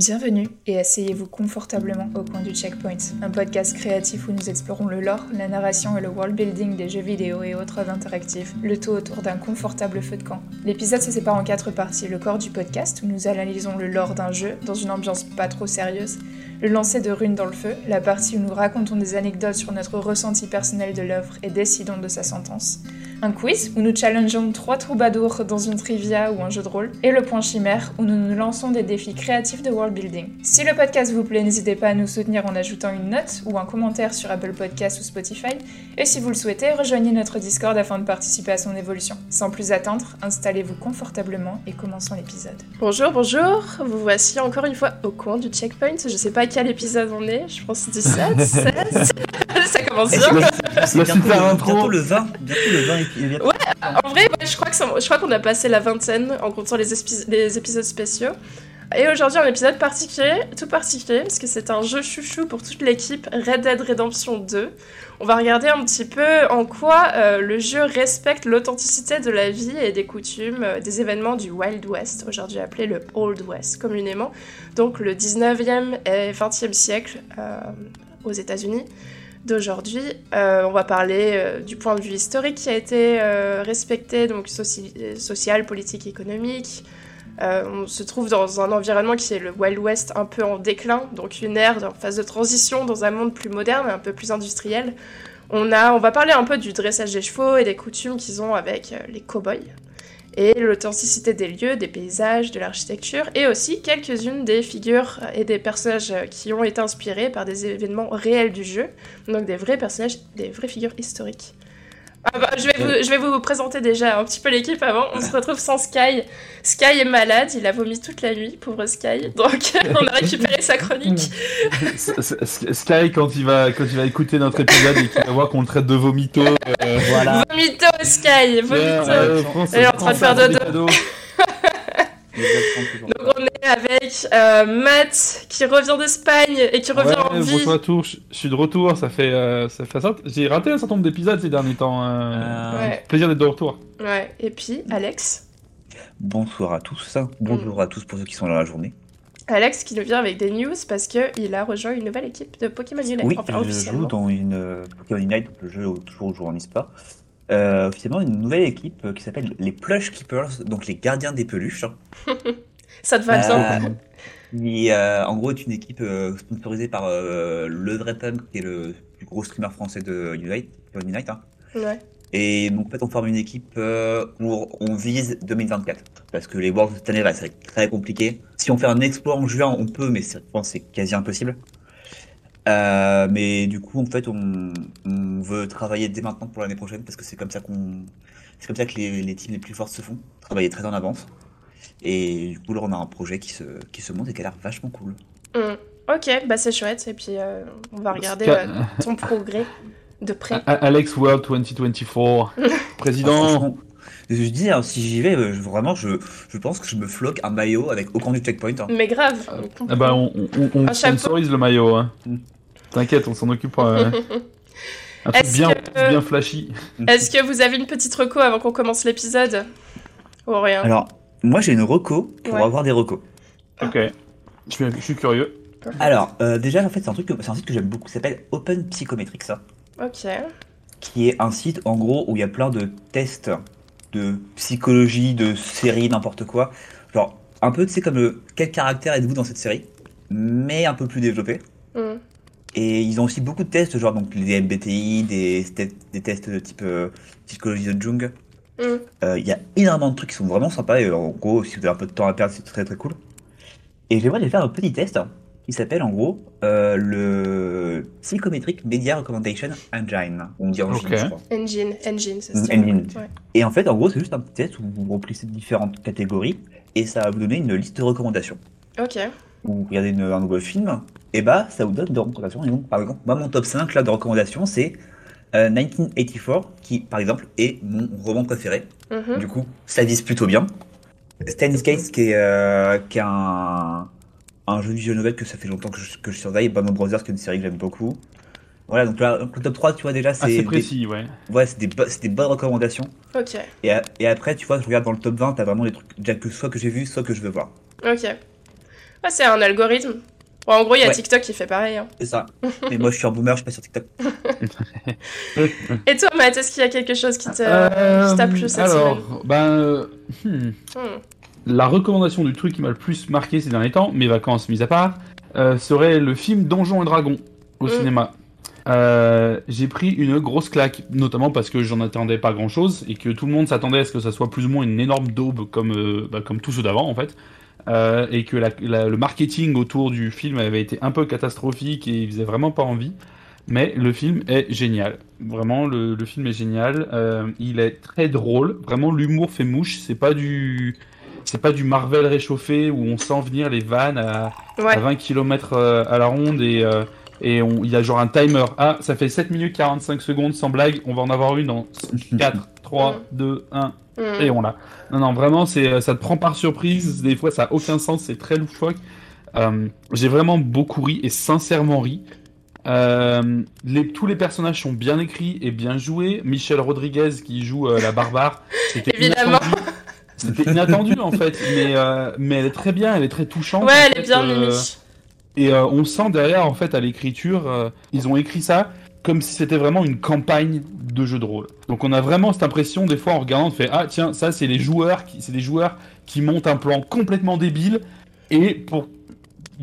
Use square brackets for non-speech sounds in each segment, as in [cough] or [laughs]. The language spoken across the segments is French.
Bienvenue et asseyez-vous confortablement au coin du Checkpoint, un podcast créatif où nous explorons le lore, la narration et le world building des jeux vidéo et autres interactifs, le tout autour d'un confortable feu de camp. L'épisode se sépare en quatre parties, le corps du podcast où nous analysons le lore d'un jeu dans une ambiance pas trop sérieuse, le lancer de runes dans le feu, la partie où nous racontons des anecdotes sur notre ressenti personnel de l'œuvre et décidons de sa sentence, un quiz où nous challengeons trois troubadours dans une trivia ou un jeu de rôle, et le point chimère où nous nous lançons des défis créatifs de world building. Si le podcast vous plaît, n'hésitez pas à nous soutenir en ajoutant une note ou un commentaire sur Apple Podcasts ou Spotify, et si vous le souhaitez, rejoignez notre Discord afin de participer à son évolution. Sans plus attendre, installez-vous confortablement et commençons l'épisode. Bonjour, bonjour, vous voici encore une fois au coin du checkpoint. Je sais pas à quel épisode on est, je pense 17, 16. [laughs] [laughs] ça commence bien. C'est bientôt, super le- intro. bientôt le 20. Bientôt le 20 Ouais, en vrai, ouais, je crois que je crois qu'on a passé la vingtaine en comptant les épisodes spéciaux. Et aujourd'hui, un épisode particulier, tout particulier, parce que c'est un jeu chouchou pour toute l'équipe Red Dead Redemption 2. On va regarder un petit peu en quoi euh, le jeu respecte l'authenticité de la vie et des coutumes euh, des événements du Wild West, aujourd'hui appelé le Old West communément, donc le 19e et 20e siècle euh, aux États-Unis d'aujourd'hui. Euh, on va parler euh, du point de vue historique qui a été euh, respecté, donc soci- social, politique, économique. On se trouve dans un environnement qui est le Wild West un peu en déclin, donc une ère en phase de transition dans un monde plus moderne, un peu plus industriel. On, on va parler un peu du dressage des chevaux et des coutumes qu'ils ont avec les cow-boys. Et l'authenticité des lieux, des paysages, de l'architecture, et aussi quelques-unes des figures et des personnages qui ont été inspirés par des événements réels du jeu, donc des vrais personnages, des vraies figures historiques. Ah bah, je, vais vous, je vais vous présenter déjà un petit peu l'équipe avant. On se retrouve sans Sky. Sky est malade, il a vomi toute la nuit, pauvre Sky. Donc [laughs] on a récupéré sa chronique. Sky, quand il, va, quand il va écouter notre épisode et qu'il va voir qu'on le traite de vomito. euh, Voilà. Vomito Sky, vomito. France- Elle est en train de faire dodo. Donc on est avec euh, Matt qui revient d'Espagne et qui revient en vie. tous, je je suis de retour, ça fait, euh, ça fait ça. J'ai raté un certain nombre d'épisodes ces derniers temps. euh, Euh, Ouais. Plaisir d'être de retour. Ouais. Et puis Alex. Bonsoir à tous. Bonjour à tous pour ceux qui sont là la journée. Alex qui nous vient avec des news parce qu'il a rejoint une nouvelle équipe de Pokémon Unite. Oui, enfin, je joue dans une Pokémon Unite, le jeu toujours où je joue en ISPA. Euh, officiellement, une nouvelle équipe euh, qui s'appelle les Plush Keepers, donc les gardiens des peluches. [laughs] Ça te va bien. Euh, qui, euh, en gros, est une équipe sponsorisée par le Dreton, qui est le plus gros streamer français de Unite. Unite hein. Ouais. Et donc, en fait, on forme une équipe euh, où on vise 2024. Parce que les Worlds cette année, va c'est très compliqué. Si on fait un exploit en juin, on peut, mais je pense que c'est quasi impossible. Euh, mais du coup, en fait, on, on veut travailler dès maintenant pour l'année prochaine parce que c'est comme ça qu'on, c'est comme ça que les, les teams les plus fortes se font. Travailler très en avance. Et du coup, là, on a un projet qui se, qui se monte et qui a l'air vachement cool. Hmm. Ok, bah c'est chouette. Et puis euh, on va regarder euh, ton [laughs] progrès de près. A- Alex World 2024, [laughs] président. Franchement, je dis, hein, si j'y vais, euh, je- vraiment, je, je pense que je me floque un maillot avec aucun du checkpoint. hein. Mais grave. Ah bah, on, on, sponsorise le maillot. Hein. Mm. T'inquiète, on s'en occupe. euh, [laughs] un truc bien, que- bien flashy. Est-ce que vous avez une petite reco avant qu'on commence l'épisode? Ou rien Alors, moi, j'ai une reco pour Ouais. avoir des recos. Ok. Je suis, je suis curieux. Alors, euh, déjà, en fait, c'est un truc, que- c'est un site que j'aime beaucoup, ça s'appelle Open Psychometrics, ça, Ok. qui est un site, en gros, où il y a plein de tests de psychologie, de séries, n'importe quoi. Genre, un peu, tu sais, comme le, quel caractère êtes-vous dans cette série, mais un peu plus développé. Hmm. Et ils ont aussi beaucoup de tests, genre donc des MBTI, des, des tests de type euh, psychologie de Jung. Hmm. Euh, Il y a énormément de trucs qui sont vraiment sympas et en gros, si vous avez un peu de temps à perdre, c'est très très cool. Et j'aimerais aller faire un petit test qui s'appelle en gros euh, le Psychometric Media Recommendation Engine. On dit engine, Ok. je crois. Engine, engine, c'est Mm, ça. engine. Ouais. Et en fait, en gros, c'est juste un petit test où vous remplissez différentes catégories et ça va vous donner une liste de recommandations. Ok. Vous regardez une- un nouveau film, et bah ça vous donne des recommandations. Et donc, par exemple, moi mon top 5 là, de recommandations c'est euh, 1984, qui par exemple est mon roman préféré. Mhm. Du coup, ça vise plutôt bien. Steins Gate, qui est, euh, qui est un, un jeu visual novel que ça fait longtemps que je, que je surveille. Band Brothers, qui est une série que j'aime beaucoup. Voilà, donc là, le top 3, tu vois déjà, c'est des, précis, ouais. ouais, c'est des, des bonnes recommandations. Ok. Et, a- et après, tu vois, je regarde dans le top 20, t'as vraiment des trucs déjà que soit que j'ai vu, soit que je veux voir. Ok. Ah, c'est un algorithme. Bon, en gros, il y a Ouais. TikTok qui fait pareil. hein. C'est ça. Mais moi, je suis un boomer, je suis pas sur TikTok. [laughs] Et toi, Matt, est-ce qu'il y a quelque chose qui te- Euh, t'a plu cette alors, semaine? ben, euh, hmm, Hmm. la recommandation du truc qui m'a le plus marqué ces derniers temps, mes vacances mis à part, euh, serait le film Donjons et Dragons au Mm. cinéma. Euh, j'ai pris une grosse claque, notamment parce que j'en attendais pas grand chose et que tout le monde s'attendait à ce que ça soit plus ou moins une énorme daube comme, euh, bah, comme tous ceux d'avant en fait. Euh, et que la- la- le marketing autour du film avait été un peu catastrophique et il faisait vraiment pas envie. Mais le film est génial. Vraiment, le, le film est génial. Euh, il est très drôle. Vraiment, l'humour fait mouche. C'est pas du, c'est pas du Marvel réchauffé où on sent venir les vannes à, Ouais. à 20 km à la ronde et, euh, et on- il y a genre un timer. Ah, ça fait 7 minutes 45 secondes sans blague. On va en avoir une dans [laughs] 4, 3, Mm. 2, 1 Hmm. et on l'a. Non, non, vraiment, c'est, ça te prend par surprise. Des fois, ça a aucun sens. C'est très loufoque. Euh, j'ai vraiment beaucoup ri et sincèrement ri. Euh, les, tous les personnages sont bien écrits et bien joués. Michel Rodriguez qui joue euh, la barbare, c'était [laughs] Évidemment. inattendu. C'était inattendu en fait, mais, euh, mais elle est très bien, elle est très touchante. Ouais, elle est bien euh, Mimi. et euh, on sent derrière, en fait, à l'écriture, euh, ils ont écrit ça comme si c'était vraiment une campagne de jeu de rôle. Donc on a vraiment cette impression, des fois, en regardant, on fait Ah, tiens, ça, c'est les joueurs, qui, c'est des joueurs qui montent un plan complètement débile, et pour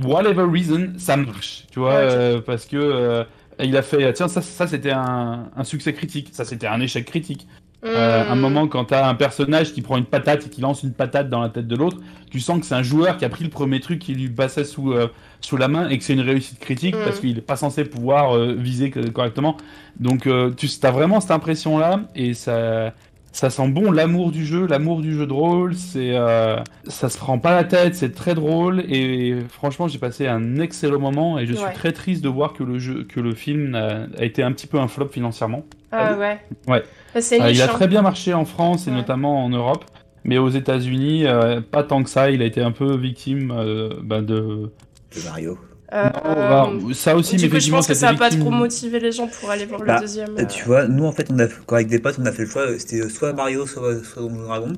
whatever reason, ça marche, tu vois, euh, parce que euh, il a fait, tiens, ça, ça c'était un, un succès critique, ça, c'était un échec critique. Euh, Hmm. un moment, quand t'as un personnage qui prend une patate et qui lance une patate dans la tête de l'autre, tu sens que c'est un joueur qui a pris le premier truc qui lui passait sous, euh, sous la main et que c'est une réussite critique parce qu'il n'est pas censé pouvoir euh, viser correctement. Donc euh, tu as vraiment cette impression-là et ça, ça sent bon l'amour du jeu, l'amour du jeu de rôle. C'est, euh, ça se prend pas la tête, c'est très drôle et franchement j'ai passé un excellent moment et je suis Ouais. très triste de voir que le jeu, que le film a, a été un petit peu un flop financièrement. Ah ouais. Ouais. Bah, Euh, niche. il a très bien marché en France et Ouais. notamment en Europe, mais aux États-Unis, euh, pas tant que ça. Il a été un peu victime euh, bah, de. De Mario. Euh, Non, bah, ça aussi, du mais coup, je pense que ça a pas trop motivé les gens pour aller voir Bah, le deuxième. Euh, euh. Tu vois, nous en fait, on a, quand avec des potes, on a fait le choix, euh, c'était soit Mario, soit, soit Donjons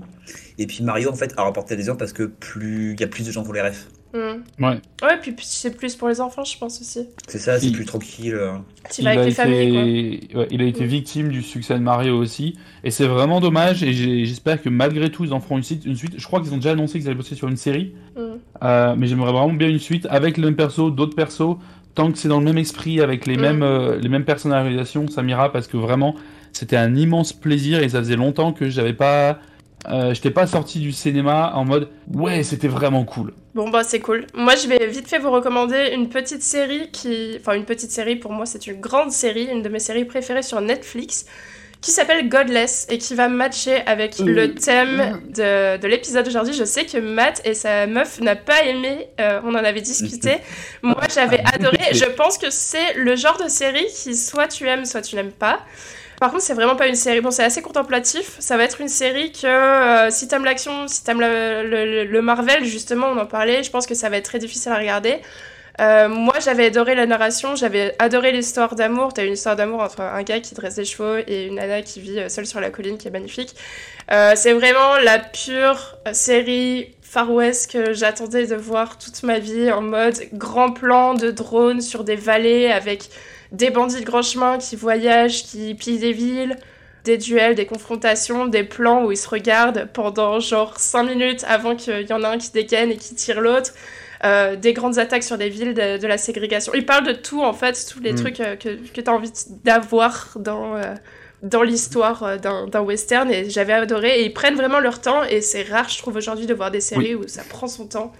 et puis Mario en fait a remporté les heures parce que plus il y a plus de gens pour les refs. Hmm. Ouais. Ouais, puis puis c'est plus pour les enfants, je pense aussi. C'est ça, c'est Il- plus tranquille. euh. Tu vas avec les familles, quoi. ouais, il a été Mm. victime du succès de Mario aussi, et c'est vraiment dommage. Et j'espère que malgré tout, ils en feront une suite. Une suite. Je crois qu'ils ont déjà annoncé qu'ils allaient bosser sur une série, Hmm. Euh, mais j'aimerais vraiment bien une suite avec le même perso, d'autres persos, tant que c'est dans le même esprit, avec les Mm. mêmes euh, les mêmes personnalisations, ça m'ira parce que vraiment c'était un immense plaisir et ça faisait longtemps que j'avais pas euh, j'étais pas sorti du cinéma en mode ouais c'était vraiment cool. Bon bah c'est cool. Moi je vais vite fait vous recommander une petite série qui... Enfin une petite série pour moi c'est une grande série, une de mes séries préférées sur Netflix qui s'appelle Godless et qui va matcher avec Euh, le thème de, de l'épisode d'aujourd'hui. Je sais que Matt et sa meuf n'a pas aimé, euh, on en avait discuté. [laughs] Moi j'avais adoré, [laughs] je pense que c'est le genre de série qui soit tu aimes soit tu n'aimes pas. Par contre, c'est vraiment pas une série. Bon, c'est assez contemplatif. Ça va être une série que euh, si t'aimes l'action, si t'aimes le, Marvel, justement, on en parlait, je pense que ça va être très difficile à regarder. Euh, moi, j'avais adoré la narration, j'avais adoré l'histoire d'amour. T'as une histoire d'amour entre un gars qui dresse des chevaux et une nana qui vit euh, seule sur la colline, qui est magnifique. C'est vraiment la pure série Far West que j'attendais de voir toute ma vie en mode grand plan de drone sur des vallées avec des bandits de grand chemin qui voyagent, qui pillent des villes, des duels, des confrontations, des plans où ils se regardent pendant genre 5 minutes avant qu'il y en a un qui dégaine et qui tire l'autre. Euh, des grandes attaques sur des villes, de, de la ségrégation. Il parle de tout en fait, tous les Mm. trucs euh, que, que tu as envie d'avoir dans, euh, dans l'histoire d'un d'un western et j'avais adoré. Et ils prennent vraiment leur temps et c'est rare, je trouve, aujourd'hui de voir des séries où ça prend son temps.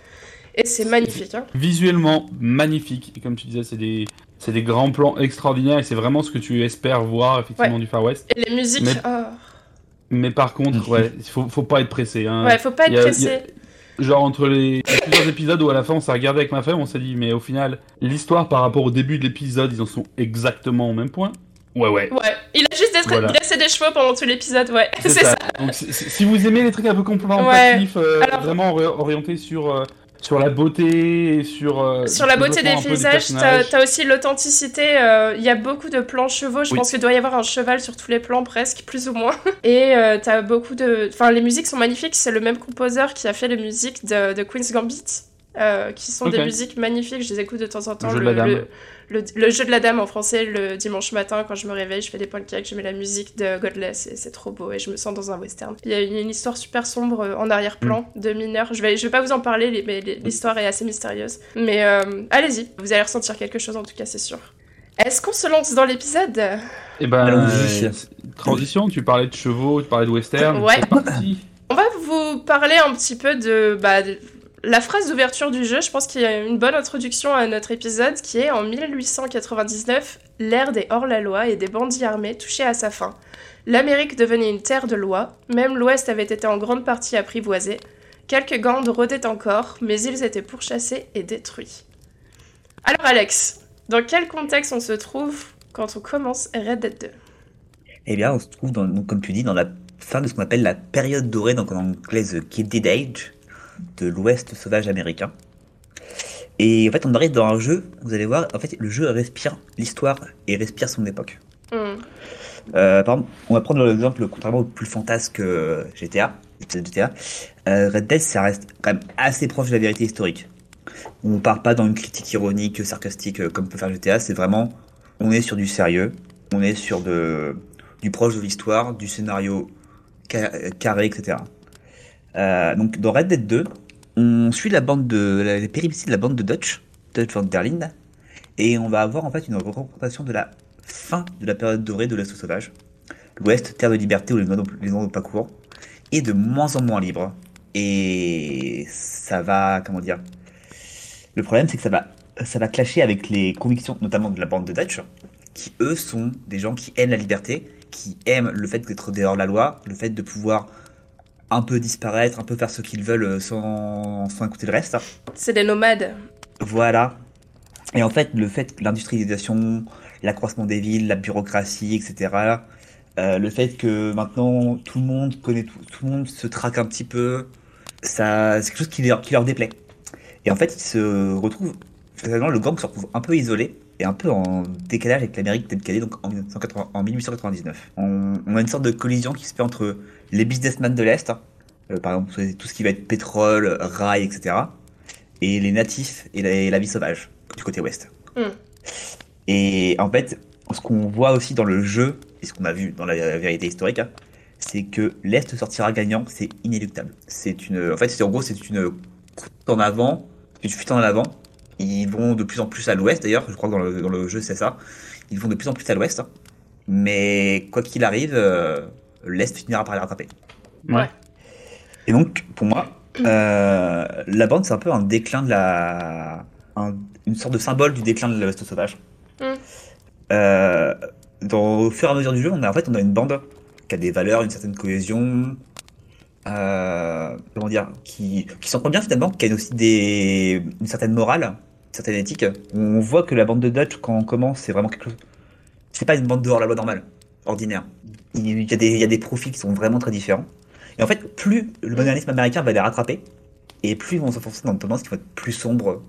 Et c'est magnifique. Hein. Visuellement magnifique et comme tu disais c'est des c'est des grands plans extraordinaires et c'est vraiment ce que tu espères voir effectivement du Far West. Et les musiques, Mais- oh. Mais par contre ouais il faut faut pas être pressé hein. ouais, faut pas être a- pressé. a- Genre entre les plusieurs épisodes où à la fin on s'est regardé avec ma femme, on s'est dit mais au final l'histoire par rapport au début de l'épisode ils en sont exactement au même point. Ouais ouais. Ouais, il a juste Voilà. dressé des cheveux pendant tout l'épisode, ouais. C'est [laughs] ça. Donc si, vous aimez les trucs un peu contemplatifs, euh, Alors- vraiment ori- orientés sur euh, sur la beauté et sur euh, Sur la beauté des paysages, t'as personnages. t'as aussi l'authenticité. euh, Il y a beaucoup de plans chevaux. Je Oui. pense qu'il doit y avoir un cheval sur tous les plans, presque, plus ou moins. [laughs] Et euh, t'as beaucoup de. Enfin, les musiques sont magnifiques. C'est le même composeur qui a fait les musiques de, de Queen's Gambit. euh, qui sont des musiques magnifiques. Je les écoute de temps en temps. le- le- le jeu de la dame en français, le dimanche matin, quand je me réveille, je fais des pancakes, je mets la musique de Godless et c'est trop beau et je me sens dans un western. Il y a une, une histoire super sombre euh, en arrière-plan Mm. de mineurs. Je vais, je vais pas vous en parler, mais les- l'histoire est assez mystérieuse. Mais euh, allez-y, vous allez ressentir quelque chose en tout cas, c'est sûr. Est-ce qu'on se lance dans l'épisode? Et ben, euh, transition, tu parlais de chevaux, tu parlais de western. Ouais. [laughs] On va vous parler un petit peu de, bah, de la phrase d'ouverture du jeu. Je pense qu'il y a une bonne introduction à notre épisode qui est en 1899, l'ère des hors-la-loi et des bandits armés touchait à sa fin. L'Amérique devenait une terre de loi, même l'Ouest avait été en grande partie apprivoisé. Quelques gangs rôdaient encore, mais ils étaient pourchassés et détruits. Alors Alex, dans quel contexte on se trouve quand on commence Red Dead 2 Eh bien, on se trouve, comme tu dis, dans la fin de ce qu'on appelle la période dorée, donc en anglais The Gilded Age, de l'Ouest sauvage américain. Et en fait, on arrive dans un jeu, vous allez voir, en fait, le jeu respire l'histoire et respire son époque. Hmm. Euh, par exemple, on va prendre l'exemple contrairement au plus fantasque euh, GTA, GTA. Euh, Red Dead, ça reste quand même assez proche de la vérité historique. On part pas dans une critique ironique, sarcastique comme peut faire GTA, c'est vraiment, on est sur du sérieux, on est sur de, du proche de l'histoire, du scénario ca- carré, etc. Euh, donc dans Red Dead 2, on suit la bande de, les péripéties de la bande de Dutch, Dutch van der Linde, et on va avoir en fait une représentation de la fin de la période dorée de l'Est sauvage. L'Ouest, terre de liberté où les noms n'ont pas cours, est de moins en moins libre. Et ça va, comment dire Le problème, c'est que ça va, ça va clasher avec les convictions, notamment de la bande de Dutch, qui eux sont des gens qui aiment la liberté, qui aiment le fait d'être dehors de la loi, le fait de pouvoir un peu disparaître, un peu faire ce qu'ils veulent euh, sans, sans écouter le reste. C'est des nomades. Voilà. Et en fait, le fait que l'industrialisation, l'accroissement des villes, la bureaucratie, etc., euh, le fait que maintenant tout le monde connaît tout, tout le monde se traque un petit peu, ça, c'est quelque chose qui leur, qui leur déplaît. Et en fait, ils se retrouvent, finalement, le gang se retrouve un peu isolé et un peu en décalage avec l'Amérique telle qu'elle est donc en, 1980 en 1899. On, on a une sorte de collision qui se fait entre les businessmen de l'Est, euh, par exemple tout ce qui va être pétrole, rail, etc., et les natifs et la, et la vie sauvage du côté ouest. Mm. Et en fait, ce qu'on voit aussi dans le jeu, et ce qu'on a vu dans la, la vérité historique, hein, c'est que l'Est sortira gagnant, c'est inéluctable. C'est une, en fait, c'est en gros, c'est une en avant, une fuite en avant. Ils vont de plus en plus à l'ouest, d'ailleurs, je crois que dans le, dans le jeu c'est ça. Ils vont de plus en plus à l'ouest, mais quoi qu'il arrive, euh, l'Est finira par les rattraper. Ouais. Et donc, pour moi, euh, la bande, c'est un peu un déclin de la. un- une sorte de symbole du déclin de l'Ouest sauvage. Mm. Euh, dans, au fur et à mesure du jeu, on a, en fait, on a une bande qui a des valeurs, une certaine cohésion. euh, comment dire Qui, qui s'entend bien finalement, qui a aussi des, une certaine morale, une certaine éthique. On voit que la bande de Dutch, quand on commence, c'est vraiment quelque chose. C'est pas une bande dehors la loi normale, ordinaire. Il y, a des, il y a des profils qui sont vraiment très différents. Et en fait, plus le modernisme américain va les rattraper, et plus ils vont s'enfoncer dans une tendance qui va être plus sombre.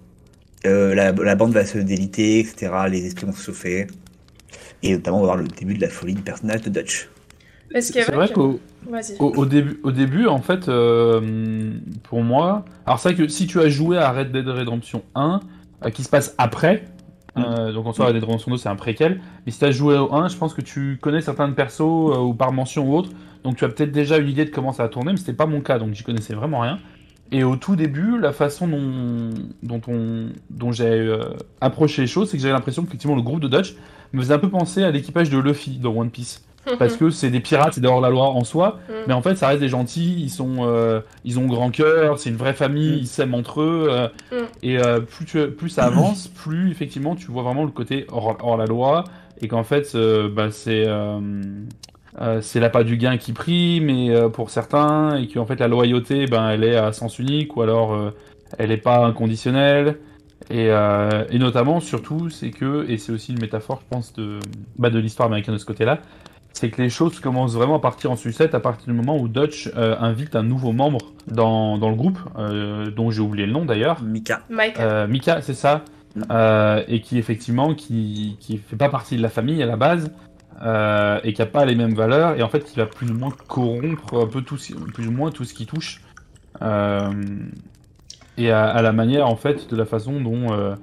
Euh, la, la bande va se déliter, etc. Les esprits vont se chauffer. Et notamment, on va voir le début de la folie du personnage de Dutch. C'est vrai, qu'au au début, au début, en fait, euh, pour moi, alors c'est vrai que si tu as joué à Red Dead Redemption 1, euh, qui se passe après, euh, donc en soi Dead Redemption 2 c'est un préquel, mais si tu as joué au 1, je pense que tu connais certains persos euh, ou par mention ou autre, donc tu as peut-être déjà une idée de comment ça va tourner, mais c'était pas mon cas, donc j'y connaissais vraiment rien. Et au tout début, la façon dont, dont, on, dont j'ai euh, approché les choses, c'est que j'avais l'impression qu'effectivement le groupe de Dutch me faisait un peu penser à l'équipage de Luffy dans One Piece. Parce que c'est des pirates, c'est dehors la loi en soi, Mm. mais en fait ça reste des gentils, ils sont, euh, ils ont grand cœur, c'est une vraie famille, ils s'aiment entre eux, euh, Mm. et euh, plus, tu- plus ça avance, [coughs] plus effectivement tu vois vraiment le côté hors, hors la loi, et qu'en fait bah, c'est c'est l'appât du gain qui prime, et pour certains, et qu'en fait la loyauté, ben elle est à sens unique, ou alors elle n'est pas inconditionnelle. Et, et notamment, surtout, c'est que, et c'est aussi une métaphore, je pense, de, bah, de l'histoire américaine de ce côté-là, c'est que les choses commencent vraiment à partir en sucette à partir du moment où Dutch euh, invite un nouveau membre dans, dans le groupe, euh, dont j'ai oublié le nom d'ailleurs. Mika. Mike. Euh, Mika, c'est ça. Euh, et qui effectivement qui, qui fait pas partie de la famille à la base euh, et qui a pas les mêmes valeurs et en fait qui va plus ou moins corrompre un peu tout ce- plus ou moins tout ce qui touche. Euh, et à, à la manière en fait de la façon dont, euh,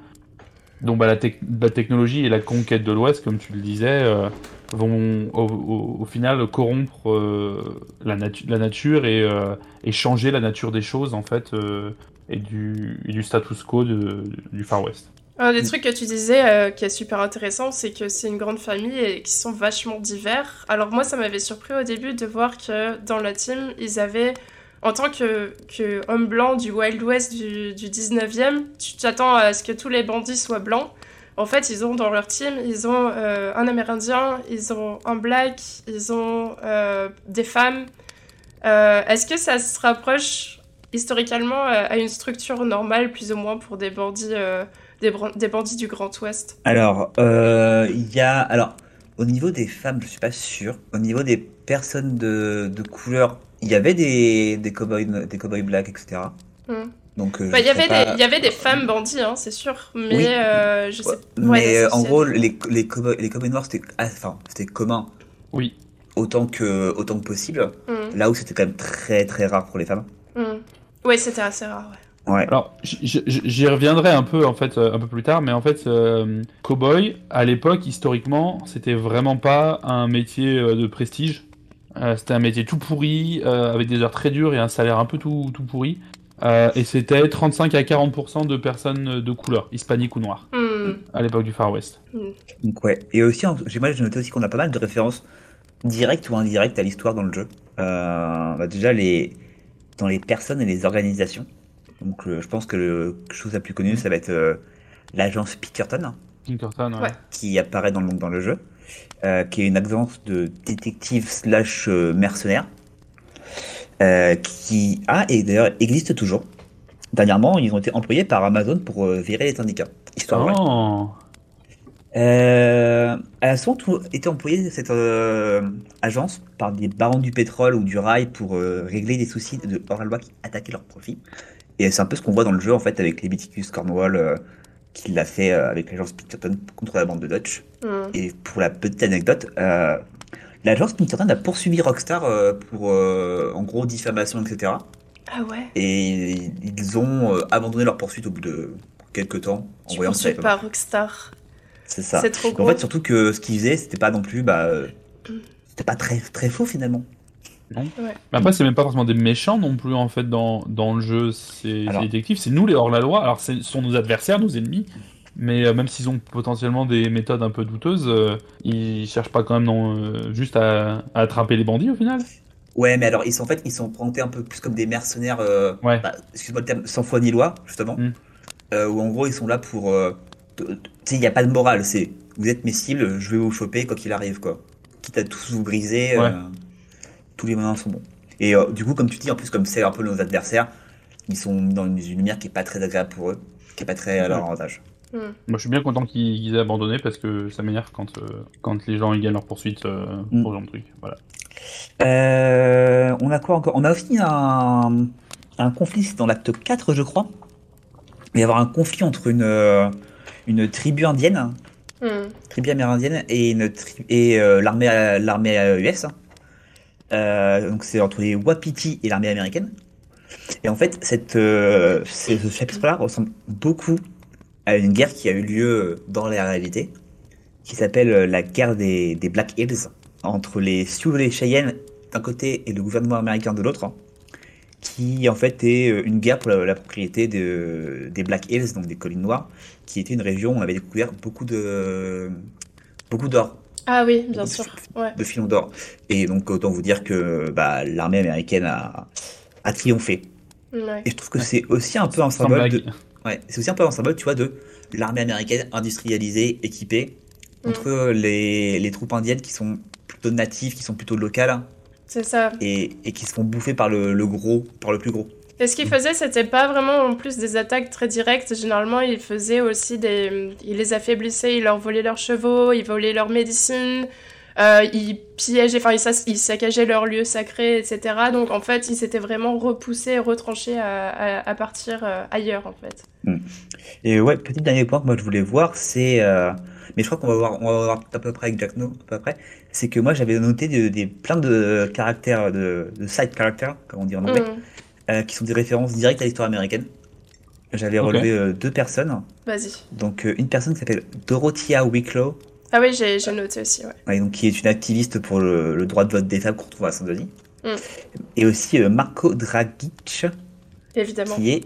dont bah, la, tec- la technologie et la conquête de l'Ouest, comme tu le disais, euh, vont au, final corrompre euh, la, natu- la nature et, euh, et changer la nature des choses en fait euh, et, du, du status quo du Far West. Un des trucs que tu disais qui est super intéressant, c'est que c'est une grande famille et qui sont vachement divers. Alors moi, ça m'avait surpris au début de voir que dans la team, ils avaient, en tant que, que homme blanc du Wild West du, du 19e, tu t'attends à ce que tous les bandits soient blancs. En fait, ils ont dans leur team, ils ont euh, un Amérindien, ils ont un Black, ils ont euh, des femmes. Euh, Est-ce que ça se rapproche historiquement à une structure normale, plus ou moins, pour des bandits des, bandits du Grand Ouest? Alors, il y a. Alors, au niveau des femmes, je suis pas sûr. Au niveau des personnes de, de couleur, il y avait des, des cowboys, des cowboys black, etc. Hmm. Donc, euh, Bah, Il y avait pas- des- il y avait des femmes bandits, hein, c'est sûr, mais Oui. euh, je sais Ouais, ouais, mais c'est- en gros, les, les cowboys noirs, c'était ah, enfin, c'était commun Oui. autant que, autant que possible. Hmm, Là où c'était quand même très très rare pour les femmes. hmm. Ouais, c'était assez rare, ouais. Ouais. Alors, j'y reviendrai un peu en fait euh, un peu plus tard, mais en fait, euh, cowboy à l'époque historiquement, c'était vraiment pas un métier euh, de prestige. Euh, c'était un métier tout pourri, euh, avec des heures très dures et un salaire un peu tout, tout pourri. Euh, et c'était 35 à 40% de personnes de couleur, hispaniques ou noires, Hmm. à l'époque du Far West. Donc ouais. Et aussi, j'ai noté aussi qu'on a pas mal de références directes ou indirectes à l'histoire dans le jeu. Euh, bah, déjà les dans les personnes et les organisations. Donc euh, je pense que le chose la plus connue, ça va être euh, l'agence Pinkerton Pinkerton, ouais. Ouais. qui apparaît dans le dans le jeu, euh, qui est une agence de détectives slash euh, mercenaires, euh, qui a et d'ailleurs existe toujours. Dernièrement, ils ont été employés par Amazon pour euh, virer les syndicats. Histoire vraie. Oh. Euh, elle a souvent tout- été employée, cette euh, agence, par des barons du pétrole ou du rail pour euh, régler des soucis de hors-la-loi qui attaquaient leurs profits. Et c'est un peu ce qu'on voit dans le jeu, en fait, avec les Leviticus Cornwall, euh, qui l'a fait euh, avec l'agence Pinkerton contre la bande de Dutch. Hmm. Et pour la petite anecdote, euh, l'agence Pinkerton a poursuivi Rockstar euh, pour, euh, en gros, diffamation, etc. Ah ouais Et ils ont euh, abandonné leur poursuite au bout de quelques temps, en Tu voyant que ça Rockstar. C'est ça. C'est trop En gros. fait, surtout que ce qu'ils faisaient, c'était pas non plus, bah, euh, c'était pas très très faux finalement. Mais après, c'est même pas forcément des méchants non plus en fait dans, dans le jeu. C'est ces détectives, c'est nous les hors-la-loi. Alors, ce sont nos adversaires, nos ennemis. Mais euh, même s'ils ont potentiellement des méthodes un peu douteuses, euh, ils cherchent pas quand même non, euh, juste à, à attraper les bandits au final. Ouais, mais alors ils sont en fait, ils sont présentés un peu plus comme des mercenaires, euh, Ouais. bah, excuse-moi le terme, sans foi ni loi justement, Mm. Euh, où en gros ils sont là pour, euh, tu sais, il y a pas de morale, c'est vous êtes mes cibles, je vais vous choper quoi qu'il arrive quoi. Quitte à tous vous briser, Ouais. tous les moyens sont bons. Et du coup, comme tu dis, en plus comme c'est un peu nos adversaires, ils sont mis dans une, une lumière qui est pas très agréable pour eux, qui est pas très à leur avantage. Hmm. Moi, je suis bien content qu'ils aient abandonné parce que ça m'énerve quand, euh, quand les gens ils gagnent leur poursuite euh, Mm. pour ce genre de truc. Voilà. Euh, on a quoi encore? On a aussi un, un conflit, c'est dans l'acte 4, je crois. Il va y avoir un conflit entre une, une tribu indienne, Hmm. tribu amérindienne, et, une tri- et euh, l'armée l'armée US. Euh, donc c'est entre les Wapiti et l'armée américaine. Et en fait, cette, euh, ce ce chapitre-là ressemble beaucoup à une guerre qui a eu lieu dans la réalité, qui s'appelle euh, la guerre des, des Black Hills, entre les Sioux et les Cheyennes d'un côté et le gouvernement américain de l'autre, qui en fait est euh, une guerre pour la, la propriété de, des Black Hills, donc des collines noires, qui était une région où on avait découvert beaucoup de beaucoup d'or, Ah oui, bien sûr. Ouais. de filons d'or. Et donc autant vous dire que bah, l'armée américaine a, a triomphé. Ouais. Et je trouve que c'est aussi un peu un symbole blague. de, ouais, c'est aussi un peu un symbole, tu vois, de l'armée américaine industrialisée, équipée, Mm. contre les, les troupes indiennes qui sont plutôt natives, qui sont plutôt locales, C'est ça. et, et qui se font bouffer par le, le gros, par le plus gros. Et ce qu'ils faisaient, c'était pas vraiment en plus des attaques très directes. Généralement, ils faisaient aussi des. Ils les affaiblissaient, ils leur volaient leurs chevaux, ils volaient leurs médecines, euh, ils piégeaient, enfin, ils, saccageaient leurs lieux sacrés, etc. Donc, en fait, ils s'étaient vraiment repoussés et retranchés à, à- à partir euh, ailleurs, en fait. Et ouais, petit dernier point que moi je voulais voir, c'est. euh, mais je crois qu'on va voir, on va voir à peu près avec Jack No, à peu près. C'est que moi j'avais noté des, des- plein de caractères, de, de side characters, comme on dit en anglais, Mm. euh, qui sont des références directes à l'histoire américaine. Relever euh, deux personnes. Vas-y. Donc euh, une personne qui s'appelle Dorothea Wicklow, Ah oui, j'ai noté aussi, ouais. ouais, donc, qui est une activiste pour le, le droit de vote des femmes qu'on retrouve à Saint-Denis. Mm. Et aussi euh, Marco Dragic, Évidemment. qui est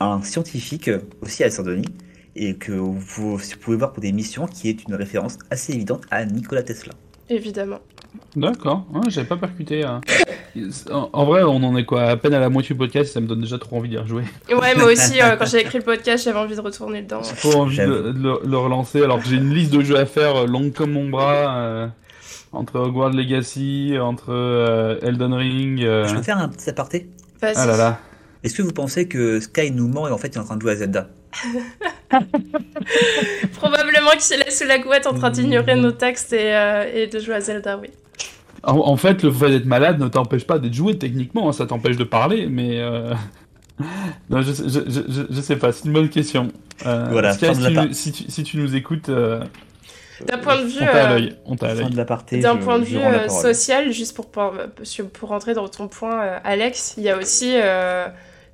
un scientifique euh, aussi à Saint-Denis. Et que vous, vous pouvez voir pour des missions, qui est une référence assez évidente à Nikola Tesla. Évidemment. D'accord, ouais, j'avais pas percuté. hein. En, en vrai, on en est quoi À peine à la moitié du podcast, ça me donne déjà trop envie d'y rejouer. Ouais, moi aussi, euh, quand j'ai écrit le podcast, j'avais envie de retourner dedans. J'ai trop envie de, le, le relancer alors que j'ai une liste de jeux à faire euh, longue comme mon bras. euh, entre Hogwarts Legacy, entre euh, Elden Ring. euh, Je peux faire un petit aparté? Vas-y. Ah là là. Est-ce que vous pensez que Sky nous ment et en fait il est en train de jouer à Zelda? [laughs] Probablement qu'il est sous la couette en train d'ignorer nos textes et, euh, et de jouer à Zelda, oui. En, en fait, le fait d'être malade ne t'empêche pas d'être joué techniquement, hein, ça t'empêche de parler, mais. euh, [laughs] non, je, sais- je, je, je- je sais pas, c'est une bonne question. Euh, Voilà, Sky, si, tu, si, tu, si tu nous écoutes, euh, D'un point de vue, on t'a à l'œil. On t'a à Fin l'œil. de l'aparté. D'un point de vue euh, social, juste pour, pour, pour rentrer dans ton point, Alex, il y a aussi euh,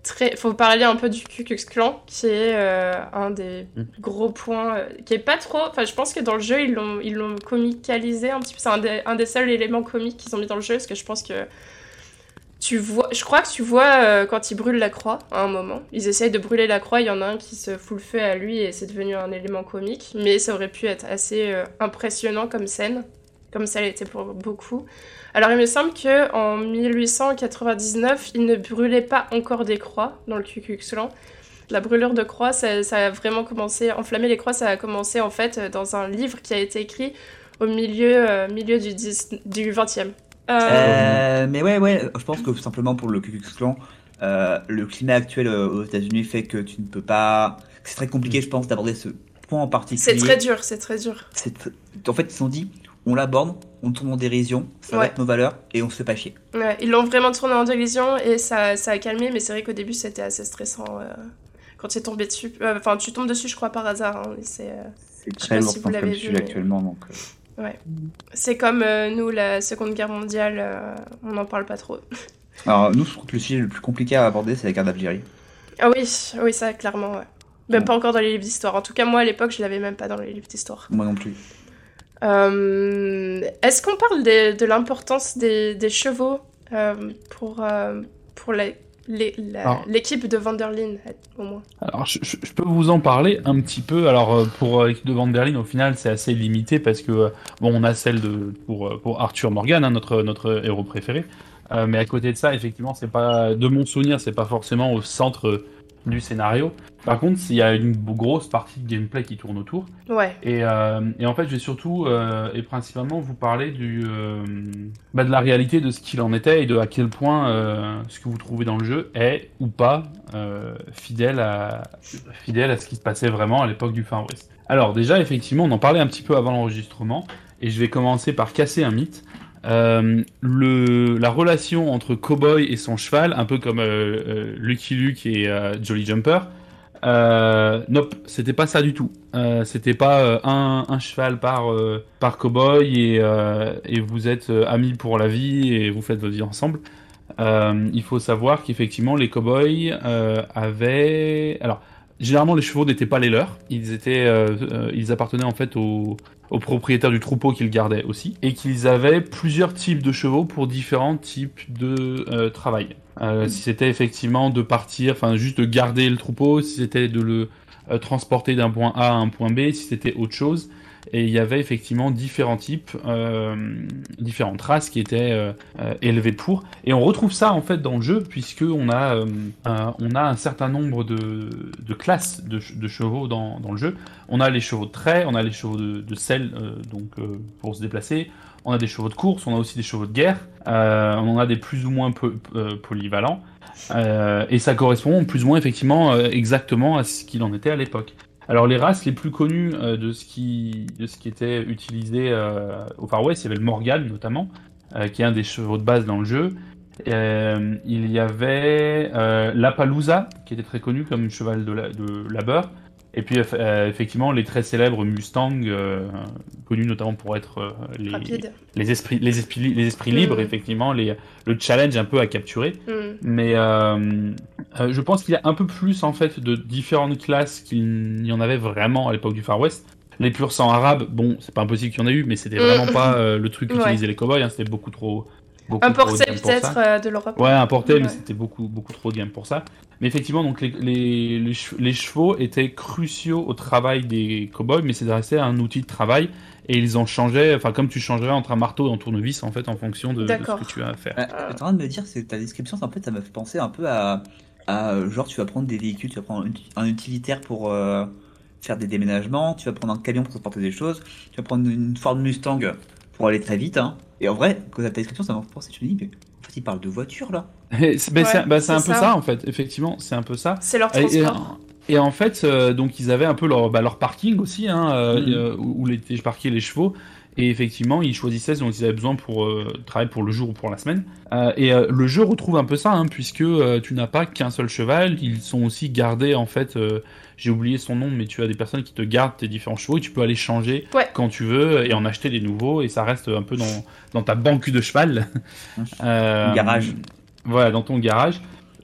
très, faut parler un peu du Ku Klux Klan, qui est euh, un des Mm. gros points, euh, qui est pas trop. Enfin, je pense que dans le jeu, ils l'ont, ils l'ont comicalisé un petit peu. C'est un des, un des seuls éléments comiques qu'ils ont mis dans le jeu, parce que je pense que tu vois, je crois que tu vois euh, quand ils brûlent la croix à un moment. Ils essayent de brûler la croix, il y en a un qui se fout le feu à lui et c'est devenu un élément comique. Mais ça aurait pu être assez impressionnant comme scène, comme ça l'était pour beaucoup. Alors il me semble que en 1899, ils ne brûlaient pas encore des croix dans le Ku Klux Klan. La brûlure de croix, ça, ça a vraiment commencé, enflammer les croix, ça a commencé en fait dans un livre qui a été écrit au milieu, euh, milieu du, 10 du 20e. Euh, Euh, mais ouais, ouais, je pense que simplement pour le Ku Klux Klan, le climat actuel aux États-Unis fait que tu ne peux pas. C'est très compliqué, je pense, d'aborder ce point en particulier. c'est très dur, c'est très dur. En fait, ils se sont dit, on l'aborde, on tourne en dérision, ça va Ouais. être nos valeurs et on se fait pas chier. Ouais, ils l'ont vraiment tourné en dérision et ça, ça a calmé, mais c'est vrai qu'au début c'était assez stressant euh, quand tu es tombé dessus. Euh, Enfin, tu tombes dessus, je crois, par hasard. hein, c'est, euh, très lourd si vous comme l'avez vu, sujet mais- actuellement, donc. euh, c'est comme euh, nous, la Seconde Guerre mondiale, euh, on n'en parle pas trop. [laughs] Alors, nous, je trouve que le sujet le plus compliqué à aborder, c'est la guerre d'Algérie. Ah oui, oui, ça, clairement, ouais. Même Ouais. pas encore dans les livres d'histoire. En tout cas, moi, à l'époque, je l'avais même pas dans les livres d'histoire. Moi non plus. Euh, Est-ce qu'on parle des- de, l'importance des, des chevaux euh, pour, euh, pour l'équipe de Vanderlyn, au moins? Alors, je, peux vous en parler un petit peu. Alors, pour l'équipe de Van der Leyen, au final, c'est assez limité parce que, bon, on a celle de, pour, pour Arthur Morgan, hein, notre, notre héros préféré. Mais à côté de ça, effectivement, c'est pas, de mon souvenir, c'est pas forcément au centre du scénario. Par contre, il y a une grosse partie de gameplay qui tourne autour. Ouais, Et, euh, et en fait, je vais surtout euh, et principalement vous parler du, euh, bah, de la réalité de ce qu'il en était et de à quel point ce que vous trouvez dans le jeu est ou pas fidèle, à, fidèle à ce qui se passait vraiment à l'époque du Far West. Alors déjà, effectivement, on en parlait un petit peu avant l'enregistrement et je vais commencer par casser un mythe. Euh, la relation entre Cowboy et son cheval, un peu comme euh, euh, Lucky Luke et Jolly Jumper, euh, nope, c'était pas ça du tout. C'était pas un, cheval par, euh, par cowboy et, vous êtes amis pour la vie et vous faites votre vie ensemble. Il faut savoir qu'effectivement les cowboys avaient. Alors, généralement les chevaux n'étaient pas les leurs. Ils étaient, ils appartenaient en fait aux, aux propriétaires du troupeau qu'ils gardaient aussi, et qu'ils avaient plusieurs types de chevaux pour différents types de euh, travail. Euh, si c'était effectivement de partir, enfin juste de garder le troupeau, si c'était de le euh, transporter d'un point A à un point B, si c'était autre chose. Et il y avait effectivement différents types, euh, différentes races qui étaient euh, euh, élevées pour. Et on retrouve ça en fait dans le jeu, puisque on a, un- a un certain nombre de, de classes de, ch- de chevaux dans, dans le jeu. On a les chevaux de trait, on a les chevaux de, de selle, donc pour se déplacer. On a des chevaux de course, on a aussi des chevaux de guerre. On en a des plus ou moins polyvalents. Et ça correspond plus ou moins effectivement exactement à ce qu'il en était à l'époque. Alors les races les plus connues euh, de, ce qui, de ce qui était utilisé euh, au Far West, il y avait le Morgan notamment, euh, qui est un des chevaux de base dans le jeu. Il y avait euh, l'Appaloosa, qui était très connu comme cheval de, la, de labeur. Et puis euh, effectivement, les très célèbres Mustang, euh, connus notamment pour être euh, les, esprits, les esprits, les esprits Mm. libres, effectivement, les, le challenge un peu à capturer. Mm. Mais je pense qu'il y a un peu plus en fait de différentes classes qu'il n'y en avait vraiment à l'époque du Far West. Les purs sang arabes, bon, c'est pas impossible qu'il y en ait eu, mais c'était Mm. vraiment pas le truc Ouais. qu'utilisaient les cowboys. Hein, c'était beaucoup trop. Importé gamme peut-être euh, de l'Europe. Ouais, importé, mais Ouais. c'était beaucoup, beaucoup trop de game pour ça. Mais effectivement, donc les, les, les, che- les chevaux étaient cruciaux au travail des cowboys, mais c'est resté un outil de travail. Et ils en changeaient, enfin, comme tu changerais entre un marteau et un tournevis, en fait, en fonction de, de ce que tu as à faire. T'es en train de me dire, c'est ta description, en fait, ça m'a fait penser un peu à, à, euh, genre, tu vas prendre des véhicules, tu vas prendre un, un utilitaire pour euh, faire des déménagements, tu vas prendre un camion pour transporter des choses, tu vas prendre une Ford Mustang pour aller très vite, hein. Et en vrai, quand t'as ta description, ça m'a penser, je me dis, mais en fait, il parle de voiture, là. [laughs] C'est Ouais, bah, c'est un peu ça. ça. en fait, effectivement, c'est un peu ça. C'est leur Et, et- transport. et en fait, euh, donc ils avaient un peu leur, bah, leur parking aussi, hein, euh, Mhm. euh, où où les, je parquais les chevaux. Et effectivement, ils choisissaient ce dont ils avaient besoin pour euh, travailler pour le jour ou pour la semaine. Euh, et euh, le jeu retrouve un peu ça, hein, puisque euh, tu n'as pas qu'un seul cheval. Ils sont aussi gardés, en fait. euh, J'ai oublié son nom, mais tu as des personnes qui te gardent tes différents chevaux et tu peux aller changer Ouais. quand tu veux et en acheter des nouveaux. Et ça reste un peu dans, dans ta banque de cheval. Garage. Voilà, dans ton garage.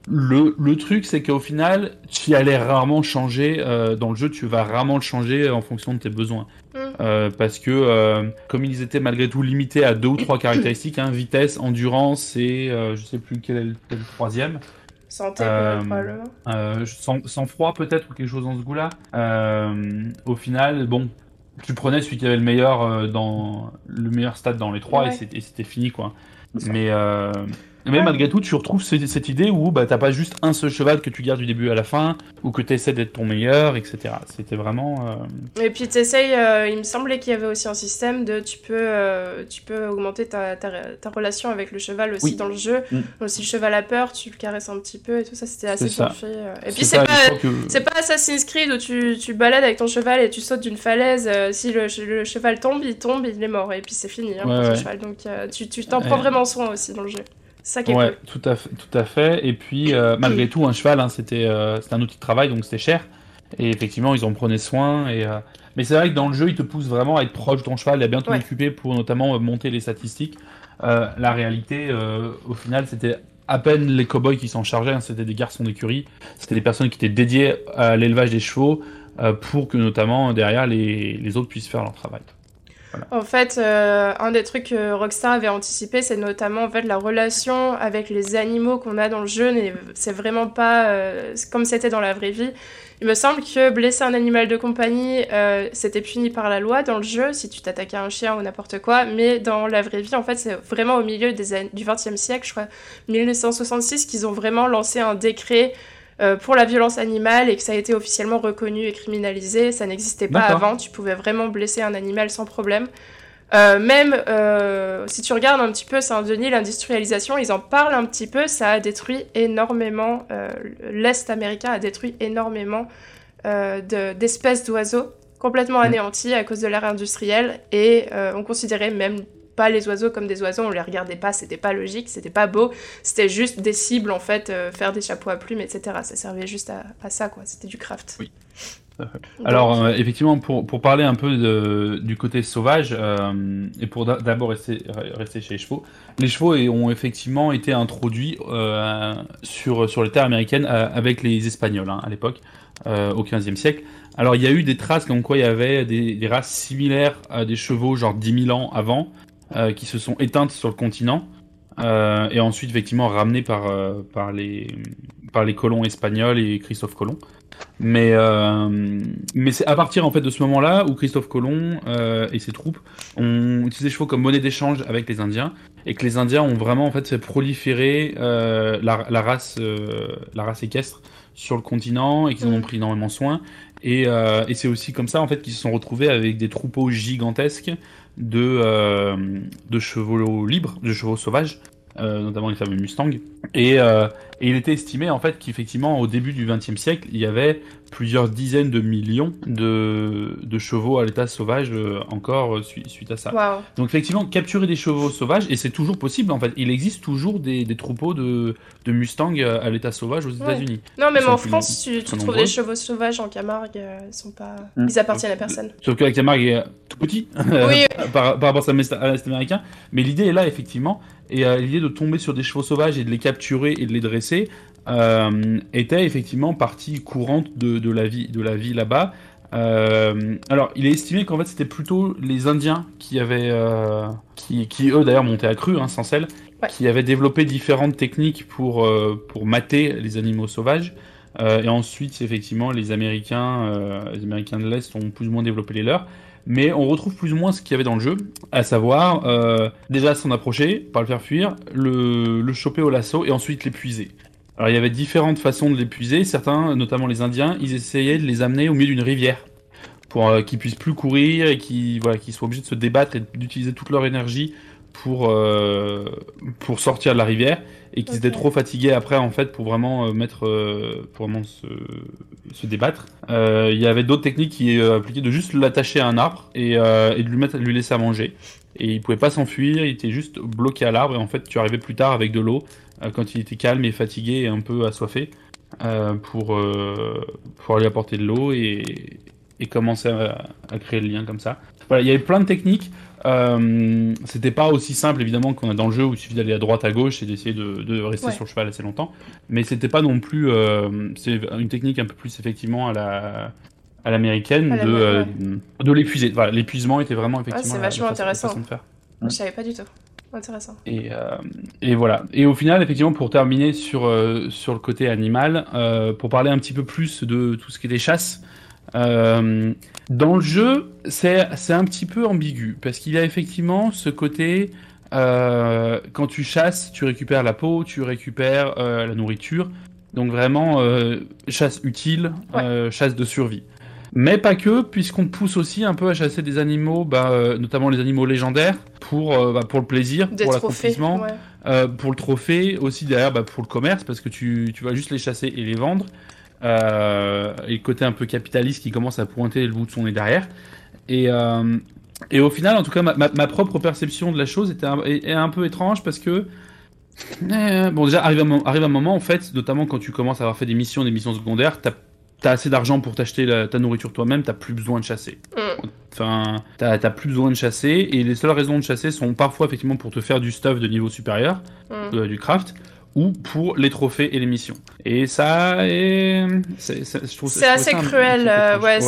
Le, le truc, c'est qu'au final, tu allais rarement changer euh, dans le jeu, tu vas rarement le changer en fonction de tes besoins. Mm. Euh, parce que, euh, comme ils étaient malgré tout limités à deux ou trois caractéristiques, hein, vitesse, endurance et euh, je sais plus quel est le, quel est le troisième, Santé, Euh, probablement. euh, sans, sans froid peut-être ou quelque chose dans ce goût-là. Euh, au final, bon, tu prenais celui qui avait le meilleur euh, dans le meilleur stade dans les trois et Ouais. c'était- et c'était fini quoi. Mais, euh, mais malgré tout, tu retrouves ce- cette idée où bah, t'as pas juste un seul cheval que tu gardes du début à la fin, ou que tu essaies d'être ton meilleur, etc. C'était vraiment. euh, Et puis t'essayes, euh, il me semblait qu'il y avait aussi un système de tu peux, euh, tu peux augmenter ta, ta, ta relation avec le cheval aussi Oui. dans le jeu. Mm. Donc si le cheval a peur, tu le caresses un petit peu et tout ça, c'était assez bien fait. Et puis c'est pas, que- pas Assassin's Creed où tu, tu balades avec ton cheval et tu sautes d'une falaise. si le, che- le cheval tombe, il tombe, il est mort. Et puis c'est fini hein, Ouais, pour ton ouais. cheval. Donc tu tu t'en prends vraiment soin aussi dans le jeu. Ça qui est Ouais, cool. tout à fait, tout à fait. Et puis, euh, malgré tout, un cheval, hein, c'était euh, c'était un outil de travail, donc c'était cher. Et effectivement, ils en prenaient soin. Et, euh, Mais c'est vrai que dans le jeu, ils te poussent vraiment à être proche de ton cheval et à bien t'en Ouais. occuper pour notamment monter les statistiques. La réalité, au final, c'était à peine les cowboys qui s'en chargeaient, hein, c'était des garçons d'écurie, c'était des personnes qui étaient dédiées à l'élevage des chevaux pour que notamment derrière les, les autres puissent faire leur travail. En fait, euh, un des trucs que Rockstar avait anticipé, c'est notamment en fait la relation avec les animaux qu'on a dans le jeu. C'est vraiment pas euh, comme c'était dans la vraie vie. Il me semble que blesser un animal de compagnie, euh, c'était puni par la loi dans le jeu si tu t'attaquais à un chien ou n'importe quoi. Mais dans la vraie vie, en fait, c'est vraiment au milieu des du XXe siècle, je crois, 1966, qu'ils ont vraiment lancé un décret. Euh, pour la violence animale et que ça a été officiellement reconnu et criminalisé, ça n'existait pas avant. Tu pouvais vraiment blesser un animal sans problème. Euh, même euh, si tu regardes un petit peu Saint-Denis, l'industrialisation, ils en parlent un petit peu, ça a détruit énormément, euh, l'Est américain a détruit énormément de- d'espèces d'oiseaux, complètement Mm. anéantis à cause de l'ère industrielle, et on considérait même pas les oiseaux comme des oiseaux, on les regardait pas, c'était pas logique, c'était pas beau, c'était juste des cibles en fait, euh, faire des chapeaux à plumes, etc. Ça servait juste à, à ça, quoi, c'était du craft. Oui. Alors, euh, effectivement, pour, pour parler un peu de- du côté sauvage, euh, et pour d'a- d'abord rester, rester chez les chevaux, les chevaux ont effectivement été introduits euh, sur, sur les terres américaines avec les Espagnols hein, à l'époque, au XVe siècle. Alors, il y a eu des traces comme quoi il y avait des, des races similaires à des chevaux, genre 10 000 ans avant, qui se sont éteintes sur le continent, euh, et ensuite, effectivement, ramenées par, euh, par, les, par les colons espagnols et Christophe Colomb. Mais, euh, mais c'est à partir en fait de ce moment-là où Christophe Colomb euh, et ses troupes ont utilisé les chevaux comme monnaie d'échange avec les Indiens et que les Indiens ont vraiment en fait fait proliférer euh, la, la race euh, la race équestre sur le continent et qu'ils en ont pris énormément soin et, euh, et c'est aussi comme ça en fait qu'ils se sont retrouvés avec des troupeaux gigantesques de euh, de chevaux libres, de chevaux sauvages euh, notamment les fameux Mustangs. Et, euh, et il était estimé en fait qu'effectivement au début du XXe siècle, il y avait plusieurs dizaines de millions de, de chevaux à l'état sauvage euh, encore euh, su- suite à ça. Donc effectivement, capturer des chevaux sauvages, et c'est toujours possible en fait, il existe toujours des, des troupeaux de, de Mustangs euh, à l'état sauvage aux États-Unis. Non, même en France, tu, trouves nombreux. des chevaux sauvages en Camargue, euh, ils sont pas, Mm. ils appartiennent à personne. Sauf que la Camargue est tout petit [laughs] Oui. par, par rapport à l'Est américain. Mais l'idée est là, effectivement. Et euh, l'idée de tomber sur des chevaux sauvages et de les capturer et de les dresser euh, était effectivement partie courante de, de la vie, de la vie là-bas. Euh, alors, il est estimé qu'en fait, c'était plutôt les Indiens qui avaient, euh, qui, qui eux d'ailleurs montaient à cru, hein, sans sel, Ouais. qui avaient développé différentes techniques pour, euh, pour mater les animaux sauvages. Euh, et ensuite, effectivement, les Américains, euh, les Américains de l'Est ont plus ou moins développé les leurs. Mais on retrouve plus ou moins ce qu'il y avait dans le jeu, à savoir euh, déjà s'en approcher, pas le faire fuir, le, le choper au lasso et ensuite l'épuiser. Alors il y avait différentes façons de l'épuiser. Certains, notamment les Indiens, ils essayaient de les amener au milieu d'une rivière pour euh, qu'ils puissent plus courir et qu'ils voilà, qu'ils soient obligés de se débattre et d'utiliser toute leur énergie pour euh, pour sortir de la rivière et qu'ils étaient trop fatigués après en fait pour vraiment euh, mettre euh, pour vraiment se, se débattre. Il y avait d'autres techniques qui appliquaient de juste l'attacher à un arbre et, et de lui mettre lui laisser à manger. Et il pouvait pas s'enfuir, il était juste bloqué à l'arbre et en fait tu arrivais plus tard avec de l'eau quand il était calme et fatigué et un peu assoiffé euh, pour euh, pour lui apporter de l'eau et, et commencer à, à créer le lien comme ça. Voilà, il y avait plein de techniques. Euh, c'était pas aussi simple évidemment qu'on a dans le jeu où il suffit d'aller à droite à gauche et d'essayer de, de rester Ouais. sur le cheval assez longtemps. Mais c'était pas non plus. euh, c'est une technique un peu plus effectivement à la à l'américaine de euh, de l'épuiser. Voilà, l'épuisement était vraiment effectivement c'est la vachement façon- intéressant. façon de faire. Je savais pas du tout. Intéressant. Et, euh, et voilà. Et au final, effectivement, pour terminer sur, euh, sur le côté animal, euh, pour parler un petit peu plus de tout ce qui est des chasses, dans le jeu, c'est un petit peu ambigu, parce qu'il y a effectivement ce côté, quand tu chasses, tu récupères la peau, tu récupères la nourriture, donc vraiment chasse utile, chasse de survie. Mais pas que, puisqu'on pousse aussi un peu à chasser des animaux, bah, euh, notamment les animaux légendaires, pour, euh, bah, pour le plaisir, Des pour l'accomplissement, Ouais. euh, pour le trophée, aussi derrière bah, pour le commerce, parce que tu, tu vas juste les chasser et les vendre. Et le côté un peu capitaliste qui commence à pointer le bout de son nez derrière. Et, et au final, en tout cas, ma, ma- ma propre perception de la chose était un, est, est un peu étrange parce que. euh, bon, déjà, arrive un, arrive un moment, en fait, notamment quand tu commences à avoir fait des missions, des missions secondaires, t'as as assez d'argent pour t'acheter ta nourriture toi-même, t'as plus besoin de chasser. Mm. Enfin, t'as t'as plus besoin de chasser, et les seules raisons de chasser sont parfois effectivement pour te faire du stuff de niveau supérieur, Mm. euh, du craft, ou pour les trophées et les missions. Et ça est... c'est- c'est- je trouve- C'est assez ça cruel, euh, ouais,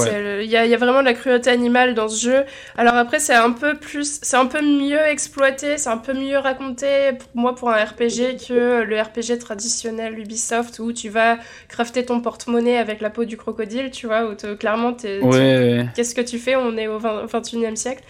il y, a, il y a vraiment de la cruauté animale dans ce jeu. Alors après, c'est un peu plus, c'est un peu mieux exploité, c'est un peu mieux raconté pour moi pour un RPG que le RPG traditionnel Ubisoft où tu vas crafter ton porte-monnaie avec la peau du crocodile, tu vois, où clairement t'es, Ouais, ouais. qu'est-ce que tu fais? On est au 20 21e siècle.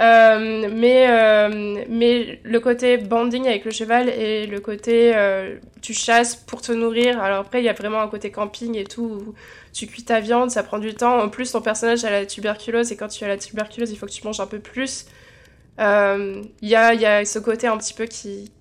Euh, mais, euh, mais le côté banding avec le cheval et le côté euh, tu chasses pour te nourrir. Alors après, il y a vraiment un côté camping et tout. où tu cuis ta viande, ça prend du temps. En plus, ton personnage a la tuberculose et quand tu as la tuberculose, il faut que tu manges un peu plus. Euh, Il y, a, y a ce côté un petit peu qui,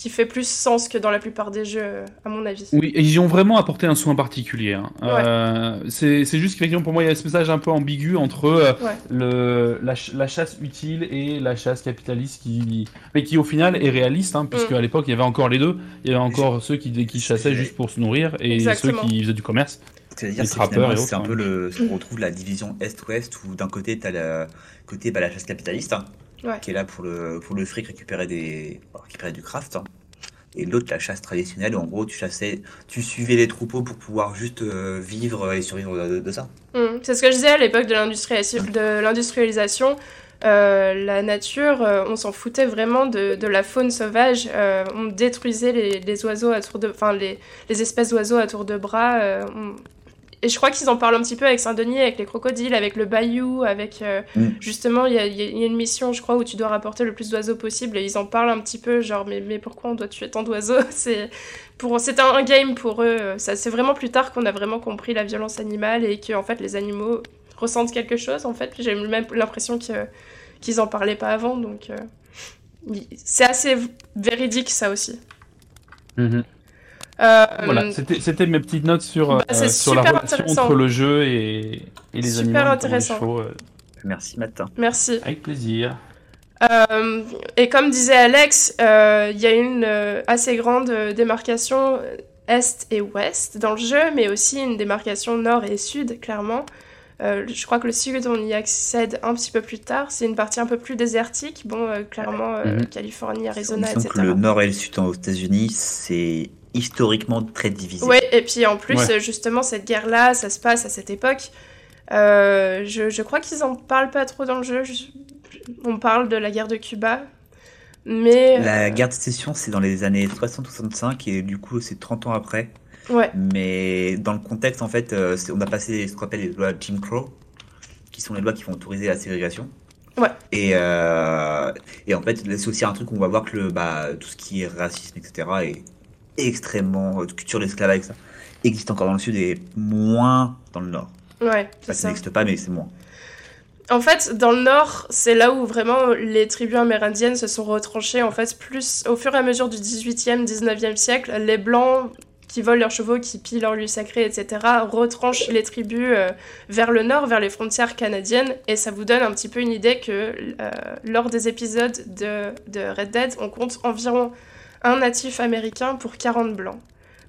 qui fait plus sens que dans la plupart des jeux, à mon avis. Oui, et ils y ont vraiment apporté un soin particulier. hein. Euh, c'est c'est juste qu'effectivement, pour moi, il y a ce message un peu ambigu entre euh, Ouais. le, la, ch- la chasse utile et la chasse capitaliste, qui, mais qui au final est réaliste, hein, puisque Mm. à l'époque, il y avait encore les deux. Il y avait encore ceux qui, qui chassaient juste pour se nourrir et Exactement. ceux qui faisaient du commerce. C'est-à-dire c'est un peu le, ce qu'on retrouve la division Est-Ouest où d'un côté tu as le côté bah, la chasse capitaliste hein, Ouais. qui est là pour le, pour le fric récupérer, des, récupérer du craft hein. et l'autre la chasse traditionnelle où en gros tu chassais, tu suivais les troupeaux pour pouvoir juste euh, vivre et survivre de, de ça. Mm. C'est ce que je disais à l'époque de l'industrialisation. De l'industrialisation. Euh, la nature, euh, on s'en foutait vraiment de, de la faune sauvage. Euh, on détruisait les, les oiseaux à tour de, enfin les, les espèces d'oiseaux à tour de bras. on- Et je crois qu'ils en parlent un petit peu avec Saint-Denis, avec les crocodiles, avec le bayou, avec euh, Mm. justement il y a, il y a- il y a une mission, je crois, où tu dois rapporter le plus d'oiseaux possible. Et ils en parlent un petit peu, genre mais, mais pourquoi on doit tuer tant d'oiseaux [laughs] C'est pour c'est un, un game pour eux. Ça c'est vraiment plus tard qu'on a vraiment compris la violence animale et que en fait les animaux ressentent quelque chose. En fait, j'ai même l'impression que qu'ils en parlaient pas avant. Donc euh, c'est assez véridique ça aussi. Mhm. Euh, Voilà, c'était mes petites notes sur, Bah, euh, c'est sur la super relation entre le jeu et, et les Super animaux. les intéressant. chevaux, euh, Merci, Matin. Merci. avec plaisir. Euh, et comme disait Alex, euh, il y a une euh, assez grande euh, démarcation est et ouest dans le jeu, mais aussi une démarcation nord et sud, clairement. Euh, je crois que le sud, on y accède un petit peu plus tard. C'est une partie un peu plus désertique. Bon, euh, clairement, euh, Mhm. Californie, Arizona, etc. que le nord et le sud aux États-Unis, c'est historiquement très divisé. Oui, et puis en plus, Ouais. justement, cette guerre-là, ça se passe à cette époque. Euh, je, je crois qu'ils en parlent pas trop dans le jeu. Je- on parle de la guerre de Cuba. Mais. La euh, guerre de sécession, c'est dans les années 60-65 et du coup, c'est 30 ans après. Ouais. Mais dans le contexte, en fait, euh, on a passé ce qu'on appelle les lois Jim Crow, qui sont les lois qui vont autoriser la ségrégation. Ouais. Et, euh, et en fait, c'est aussi un truc où on va voir que le, bah, tout ce qui est racisme, etc., est extrêmement. euh, culture de l'esclavage, ça, existe encore dans le sud et moins dans le nord. Ouais, ça ça. n'existe pas, mais c'est moins. En fait, dans le nord, c'est là où vraiment les tribus amérindiennes se sont retranchées. En fait, plus au fur et à mesure du 18e, 19e siècle, les blancs qui volent leurs chevaux, qui pillent leurs lieux sacrés, etc., retranchent les tribus euh, vers le nord, vers les frontières canadiennes. Et ça vous donne un petit peu une idée que euh, lors des épisodes de, de Red Dead, on compte environ un natif américain pour 40 blancs.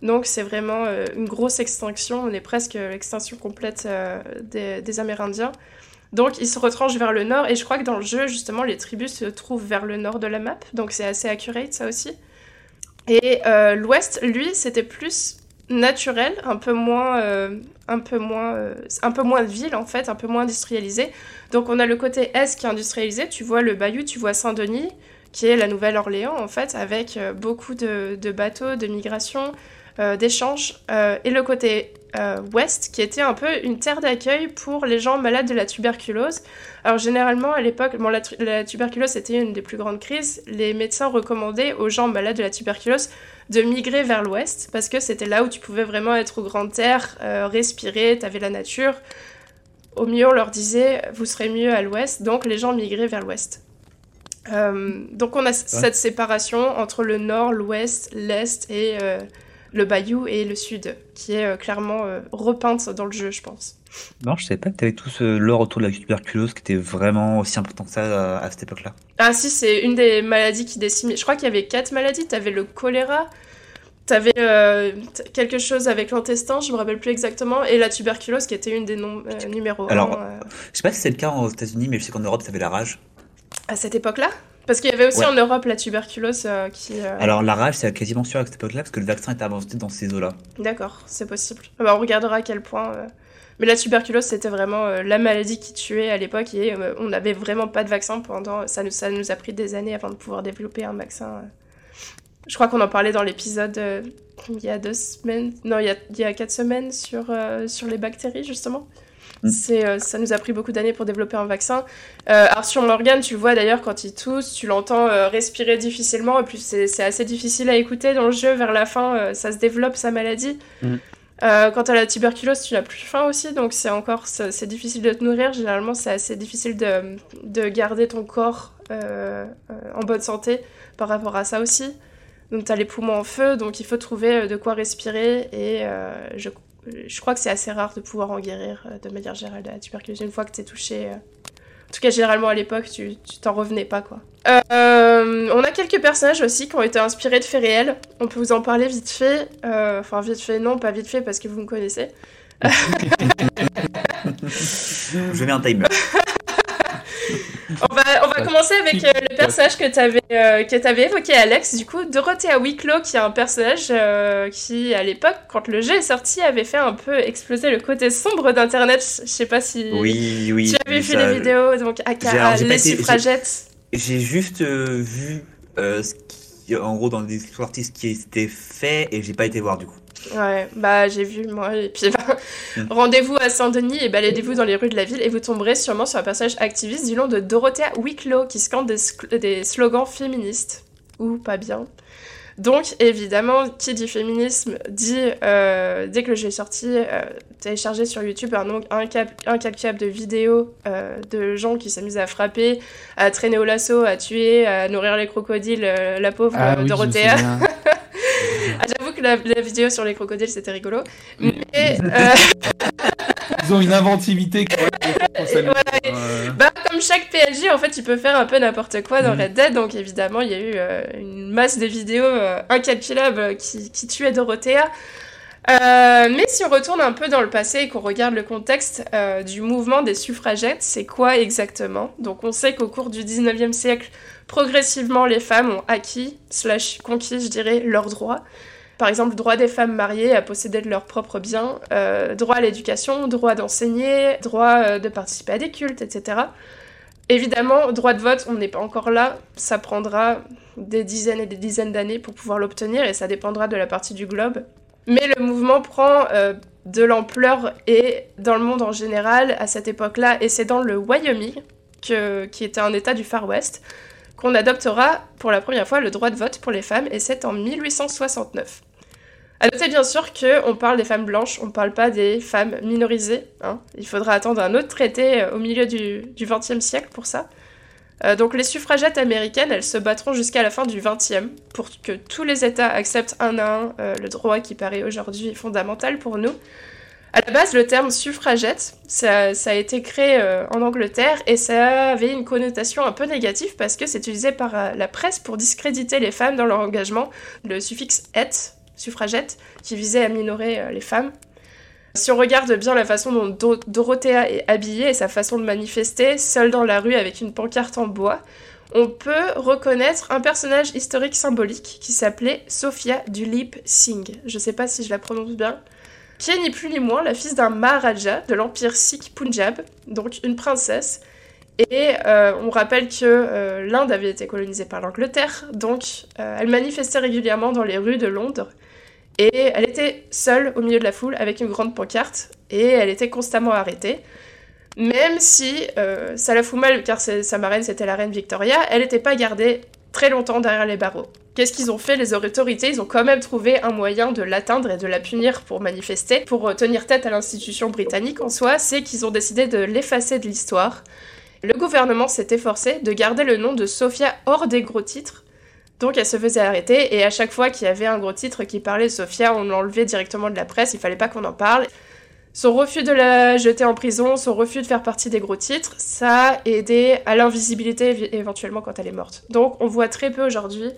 Donc c'est vraiment euh, une grosse extinction, on est presque l'extinction complète euh, des, Amérindiens. Donc ils se retranchent vers le nord et je crois que dans le jeu justement les tribus se trouvent vers le nord de la map, donc c'est assez accurate ça aussi. Et euh, l'ouest, lui, c'était plus naturel, un peu moins, un peu moins, un peu moins de ville en fait, un peu moins industrialisé. Donc on a le côté est qui est industrialisé. Tu vois le Bayou, tu vois Saint-Denis, qui est la Nouvelle-Orléans en fait, avec euh, beaucoup de, bateaux, de migration, euh, d'échanges, euh, et le côté euh, ouest, qui était un peu une terre d'accueil pour les gens malades de la tuberculose. Alors généralement à l'époque, bon, la, la tuberculose c'était une des plus grandes crises. Les médecins recommandaient aux gens malades de la tuberculose de migrer vers l'ouest parce que c'était là où tu pouvais vraiment être au grand air, respirer, t'avais la nature. Au mieux on leur disait vous serez mieux à l'ouest, donc les gens migraient vers l'ouest. Euh, donc on a cette séparation entre le nord, l'ouest, l'est et euh, le bayou et le sud, qui est euh, clairement repeinte dans le jeu, je pense. Non, je savais pas que tu avais tout ce lore autour de la tuberculose qui était vraiment aussi important que ça à, à cette époque-là. Ah si, c'est une des maladies qui décime. Je crois qu'il y avait quatre maladies. T'avais le choléra, t'avais euh, t- quelque chose avec l'intestin, je me rappelle plus exactement, et la tuberculose qui était une des noms euh, numéro Alors, un, Je sais pas si c'est le cas aux États-Unis, mais je sais qu'en Europe, ça avait la rage. À cette époque-là? Parce qu'il y avait aussi Ouais. en Europe la tuberculose euh, qui... euh, Alors, la rage, c'est quasiment sûr à cette époque-là, parce que le vaccin était avancé dans ces eaux-là. D'accord, c'est possible. Ah bah, on regardera à quel point... euh, Mais la tuberculose, c'était vraiment la maladie qui tuait à l'époque et on n'avait vraiment pas de vaccin pendant... Ça nous, ça nous a pris des années avant de pouvoir développer un vaccin. Je crois qu'on en parlait dans l'épisode il y a deux semaines... Non, il y a, il y a quatre semaines sur, sur les bactéries, justement. Mm. C'est, euh, ça nous a pris beaucoup d'années pour développer un vaccin. Euh, Arthur Morgan, tu le vois d'ailleurs quand il tousse, tu l'entends euh, respirer difficilement, et puis c'est c'est assez difficile à écouter dans le jeu. Vers la fin, euh, ça se développe sa maladie. Euh, quant à la tuberculose, tu n'as plus faim aussi, donc c'est encore c'est c'est difficile de te nourrir. Généralement, c'est assez difficile de, de garder ton corps euh, euh, en bonne santé par rapport à ça aussi. Donc tu as les poumons en feu, donc il faut trouver de quoi respirer et euh, je, je crois que c'est assez rare de pouvoir en guérir euh, de manière générale de la tuberculose une fois que tu es touché. euh. En tout cas, généralement à l'époque, tu tu t'en revenais pas quoi. Euh, on a quelques personnages aussi qui ont été inspirés de faits réels. On peut vous en parler vite fait. Euh, Enfin, vite fait, non, pas vite fait parce que vous me connaissez. [laughs] Je mets un timer. On va, on va commencer avec euh, le personnage que tu avais, avais évoqué, Alex. Du coup, Dorothea Wicklow, qui est un personnage euh, qui, à l'époque, quand le jeu est sorti, avait fait un peu exploser le côté sombre d'Internet. Je sais pas si Oui, oui. tu avais vu ça- les vidéos, donc J'ai- aka alors, j'ai pas les suffragettes. J'ai juste euh, vu euh, ce qui, en gros, dans les histoires artistes qui s'était fait et j'ai pas été voir du coup. Ouais, bah j'ai vu moi. Et puis [laughs] bah, rendez-vous à Saint-Denis et baladez-vous dans les rues de la ville et vous tomberez sûrement sur un personnage activiste du nom de Dorothea Wicklow qui scande des, slogans féministes. Ou pas bien. Donc évidemment, qui dit féminisme dit, euh, dès que est sorti, euh, téléchargé sur YouTube un, un, cap, un de vidéos euh, de gens qui s'amusent à frapper, à traîner au lasso, à tuer, à nourrir les crocodiles, euh, la pauvre Ah oui, Dorothea. [laughs] que la, la vidéo sur les crocodiles c'était rigolo. Mais [laughs] euh, Ils ont une inventivité quand même. Euh, Bah, comme chaque PNJ, en fait, il peut faire un peu n'importe quoi dans Mhm. Red Dead, donc évidemment, il y a eu euh, une masse de vidéos euh, incalculables qui, qui tuaient Dorothea. Euh, mais si on retourne un peu dans le passé et qu'on regarde le contexte euh, du mouvement des suffragettes, c'est quoi exactement? Donc on sait qu'au cours du 19e siècle, progressivement, les femmes ont acquis, slash conquis, je dirais, leurs droits. Par exemple, droit des femmes mariées à posséder de leurs propres biens, euh, droit à l'éducation, droit d'enseigner, droit euh, de participer à des cultes, etc. Évidemment, droit de vote, on n'est pas encore là. Ça prendra des dizaines et des dizaines d'années pour pouvoir l'obtenir et ça dépendra de la partie du globe. Mais le mouvement prend euh, de l'ampleur et dans le monde en général à cette époque-là, et c'est dans le Wyoming, qui était un état du Far West, qu'on adoptera pour la première fois le droit de vote pour les femmes, et c'est en 1869. À noter bien sûr qu'on parle des femmes blanches, on ne parle pas des femmes minorisées. hein. Il faudra attendre un autre traité euh, au milieu du XXe siècle pour ça. Euh, donc les suffragettes américaines, elles se battront jusqu'à la fin du XXe pour que tous les États acceptent un à un euh, le droit qui paraît aujourd'hui fondamental pour nous. À la base, le terme suffragette, ça, a été créé en Angleterre et ça avait une connotation un peu négative parce que c'est utilisé par la presse pour discréditer les femmes dans leur engagement. Le suffixe et, suffragette, qui visait à minorer euh, les femmes. Si on regarde bien la façon dont Do- Dorothea est habillée et sa façon de manifester, seule dans la rue avec une pancarte en bois, on peut reconnaître un personnage historique symbolique qui s'appelait Sophia Dulip Singh. Je sais pas si je la prononce bien. Qui est ni plus ni moins la fille d'un Maharaja de l'empire Sikh Punjab, donc une princesse. Et euh, on rappelle que euh, l'Inde avait été colonisée par l'Angleterre, donc elle manifestait régulièrement dans les rues de Londres. Et elle était seule au milieu de la foule avec une grande pancarte et elle était constamment arrêtée. Même si euh, ça la fout mal car sa marraine c'était la reine Victoria, elle n'était pas gardée très longtemps derrière les barreaux. Qu'est-ce qu'ils ont fait les autorités? Ils ont quand même trouvé un moyen de l'atteindre et de la punir pour manifester, pour euh, tenir tête à l'institution britannique en soi, c'est qu'ils ont décidé de l'effacer de l'histoire. Le gouvernement s'est efforcé de garder le nom de Sophia hors des gros titres, donc elle se faisait arrêter et à chaque fois qu'il y avait un gros titre qui parlait de Sophia, on l'enlevait directement de la presse, il fallait pas qu'on en parle. Son refus de la jeter en prison, son refus de faire partie des gros titres, ça a aidé à l'invisibilité éventuellement quand elle est morte. Donc on voit très peu aujourd'hui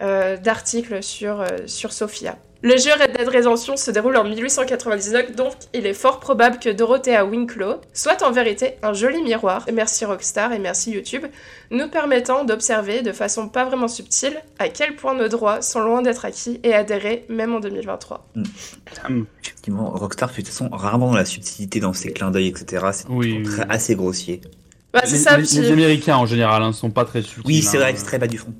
euh, d'articles sur, euh, sur Sophia. Le jeu Red Dead Redemption se déroule en 1899, donc il est fort probable que Dorothea Winklow soit en vérité un joli miroir, et merci Rockstar et merci YouTube, nous permettant d'observer de façon pas vraiment subtile à quel point nos droits sont loin d'être acquis et adhérés même en 2023. Effectivement, Rockstar fait de toute façon rarement dans la subtilité dans ses clins d'œil, etc. C'est Oui, assez grossier. Bah, les, ça, les- puis- les Américains en général hein, sont pas très subtils. Oui, c'est hein. vrai que c'est très bas du front.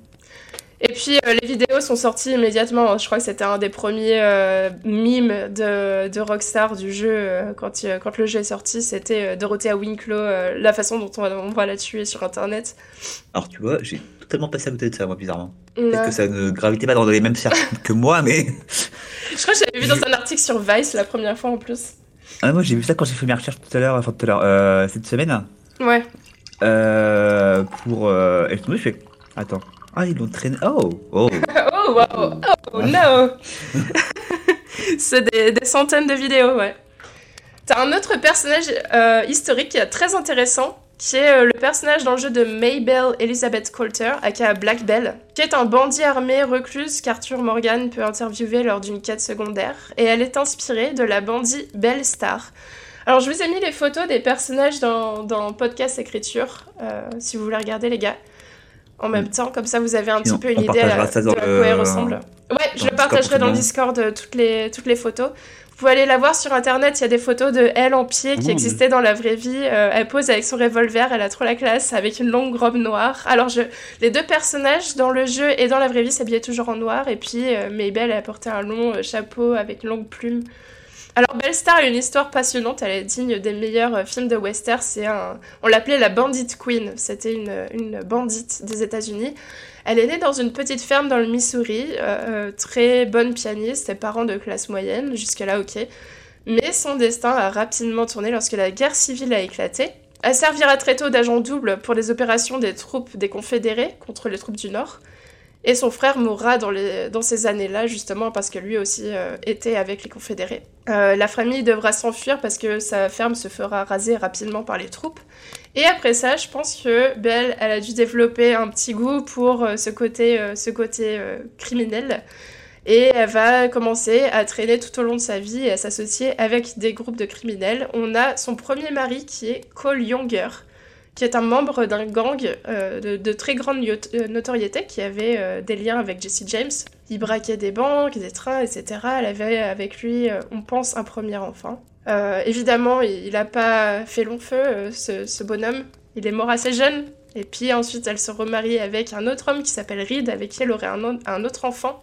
Et puis euh, les vidéos sont sorties immédiatement. Je crois que c'était un des premiers euh, mimes de, de Rockstar du jeu euh, quand, il- quand le jeu est sorti. C'était Dorothea Winklow, la façon dont on on va la tuer sur internet. Alors tu vois, j'ai totalement passé à côté de ça, moi, bizarrement. Peut-être que ça ne gravitait pas dans les mêmes cercles [laughs] que moi, mais... Je crois que j'avais vu dans un article sur Vice la première fois en plus. Ah, moi j'ai vu ça quand j'ai fait mes recherches tout à l'heure, enfin tout à l'heure, euh, cette semaine, Ouais. euh, pour... Euh, et je me suis fait... Attends. Ah, ils l'ont traîné... Oh Oh [laughs] Oh wow Oh no [laughs] C'est des, des centaines de vidéos, ouais. T'as un autre personnage euh, historique qui est très intéressant, qui est euh, le personnage dans le jeu de Maybelle Elizabeth Coulter, aka Black Belle, qui est un bandit armé recluse qu'Arthur Morgan peut interviewer lors d'une quête secondaire, et elle est inspirée de la bandit Belle Star. Alors je vous ai mis les photos des personnages dans, dans Podcast Écriture, euh, si vous voulez regarder les gars. En même temps, comme ça vous avez un Sinon, petit peu une idée à de à quoi elle ressemble. Ouais, je dans le partagerai dans le Discord euh, toutes les, toutes les photos. Vous pouvez aller la voir sur internet, il y a des photos de elle en pied qui Mmh. existaient dans la vraie vie. Euh, elle pose avec son revolver, elle a trop la classe, avec une longue robe noire. Alors, je... les deux personnages dans le jeu et dans la vraie vie s'habillaient toujours en noir, et puis euh, Maybelle, elle portait un long euh, chapeau avec une longue plume. Alors Belle-Star a une histoire passionnante, elle est digne des meilleurs euh, films de western. On l'appelait la Bandit Queen. C'était une, une bandite des États-Unis. Elle est née dans une petite ferme dans le Missouri, euh, euh, très bonne pianiste, ses parents de classe moyenne, jusque-là ok. Mais son destin a rapidement tourné lorsque la guerre civile a éclaté. Elle servira très tôt d'agent double pour les opérations des troupes des Confédérés contre les troupes du Nord. Et son frère mourra dans, ces années-là, justement, parce que lui aussi euh, était avec les Confédérés. Euh, la famille devra s'enfuir parce que sa ferme se fera raser rapidement par les troupes. Et après ça, je pense que Belle, elle a dû développer un petit goût pour euh, ce côté, ce côté criminel. Et elle va commencer à traîner tout au long de sa vie et à s'associer avec des groupes de criminels. On a son premier mari qui est Cole Younger, qui est un membre d'un gang euh, de, très grande euh, notoriété qui avait euh, des liens avec Jesse James. Il braquait des banques, des trains, etc. Elle avait avec lui, on pense, un premier enfant. évidemment, il n'a pas fait long feu, ce, bonhomme. Il est mort assez jeune. Et puis ensuite, elle se remarie avec un autre homme qui s'appelle Reed, avec qui elle aurait un, autre enfant.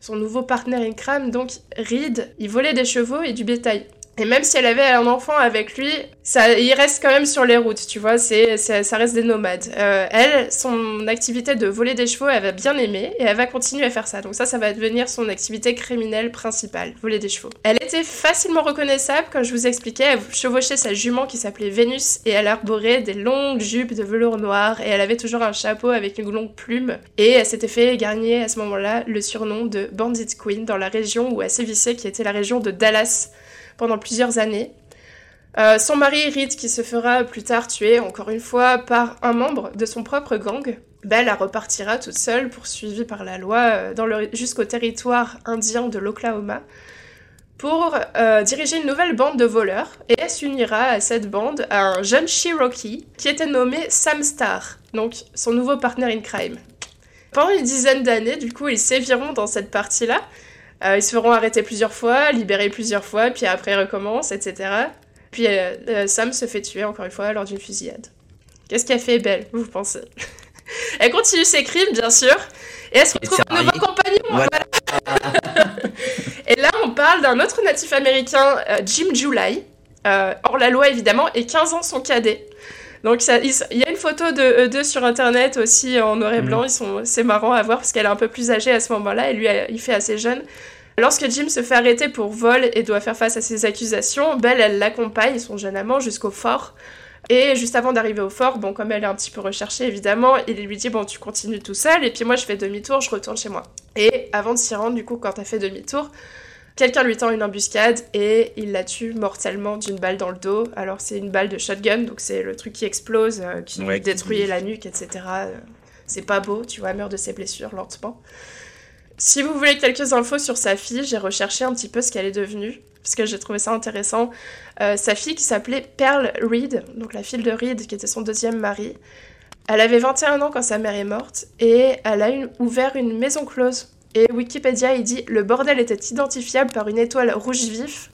Son nouveau partenaire in crime, donc Reed, il volait des chevaux et du bétail. Et même si elle avait un enfant avec lui, ça, il reste quand même sur les routes, tu vois, c'est, ça reste des nomades. Euh, elle, son activité de voler des chevaux, elle va bien aimer et elle va continuer à faire ça. Donc ça, ça va devenir son activité criminelle principale, voler des chevaux. Elle était facilement reconnaissable, comme je vous expliquais, elle chevauchait sa jument qui s'appelait Vénus et elle arborait des longues jupes de velours noir et elle avait toujours un chapeau avec une longue plume. Et elle s'était fait gagner à ce moment-là le surnom de Bandit Queen dans la région où elle sévissait, qui était la région de Dallas pendant plusieurs années. Euh, son mari Reed, qui se fera plus tard tuer, encore une fois, par un membre de son propre gang. Belle repartira toute seule, poursuivie par la loi, euh, jusqu'au territoire indien de l'Oklahoma, pour euh, diriger une nouvelle bande de voleurs, et elle s'unira à cette bande à un jeune Cherokee qui était nommé Sam Star, donc son nouveau partenaire in crime. Pendant une dizaine d'années, du coup, ils séviront dans cette partie-là, euh, ils se feront arrêter plusieurs fois, libérer plusieurs fois, puis après ils recommencent, etc. Puis euh, euh, Sam se fait tuer encore une fois lors d'une fusillade. Qu'est-ce qu'a fait Belle, vous pensez? [laughs] Elle continue ses crimes, bien sûr, et elle se retrouve un nouveau compagnon. [laughs] et là, on parle d'un autre natif américain, Jim July, hors la loi évidemment, et 15 ans son cadet. Donc il, y a une photo de eux deux sur internet aussi en noir et blanc. Ils sont, c'est marrant à voir parce qu'elle est un peu plus âgée à ce moment-là et lui il fait assez jeune. Lorsque Jim se fait arrêter pour vol et doit faire face à ses accusations, Belle elle l'accompagne, son jeune amant, jusqu'au fort. Et juste avant d'arriver au fort, bon, comme elle est un petit peu recherchée, évidemment, il lui dit Bon, tu continues tout seul, et puis moi je fais demi-tour, je retourne chez moi. Et avant de s'y rendre, du coup, quand t'as fait demi-tour, Quelqu'un lui tend une embuscade et il la tue mortellement d'une balle dans le dos. Alors c'est une balle de shotgun, donc c'est le truc qui explose, euh, qui lui détruit la nuque, etc. Euh, c'est pas beau, tu vois, elle meurt de ses blessures lentement. Si vous voulez quelques infos sur sa fille, j'ai recherché un petit peu ce qu'elle est devenue, parce que j'ai trouvé ça intéressant. Euh, sa fille qui s'appelait Pearl Reed, donc la fille de Reed, qui était son deuxième mari, elle avait 21 ans quand sa mère est morte, et elle a ouvert une maison close et Wikipédia, il dit Le bordel était identifiable par une étoile rouge vif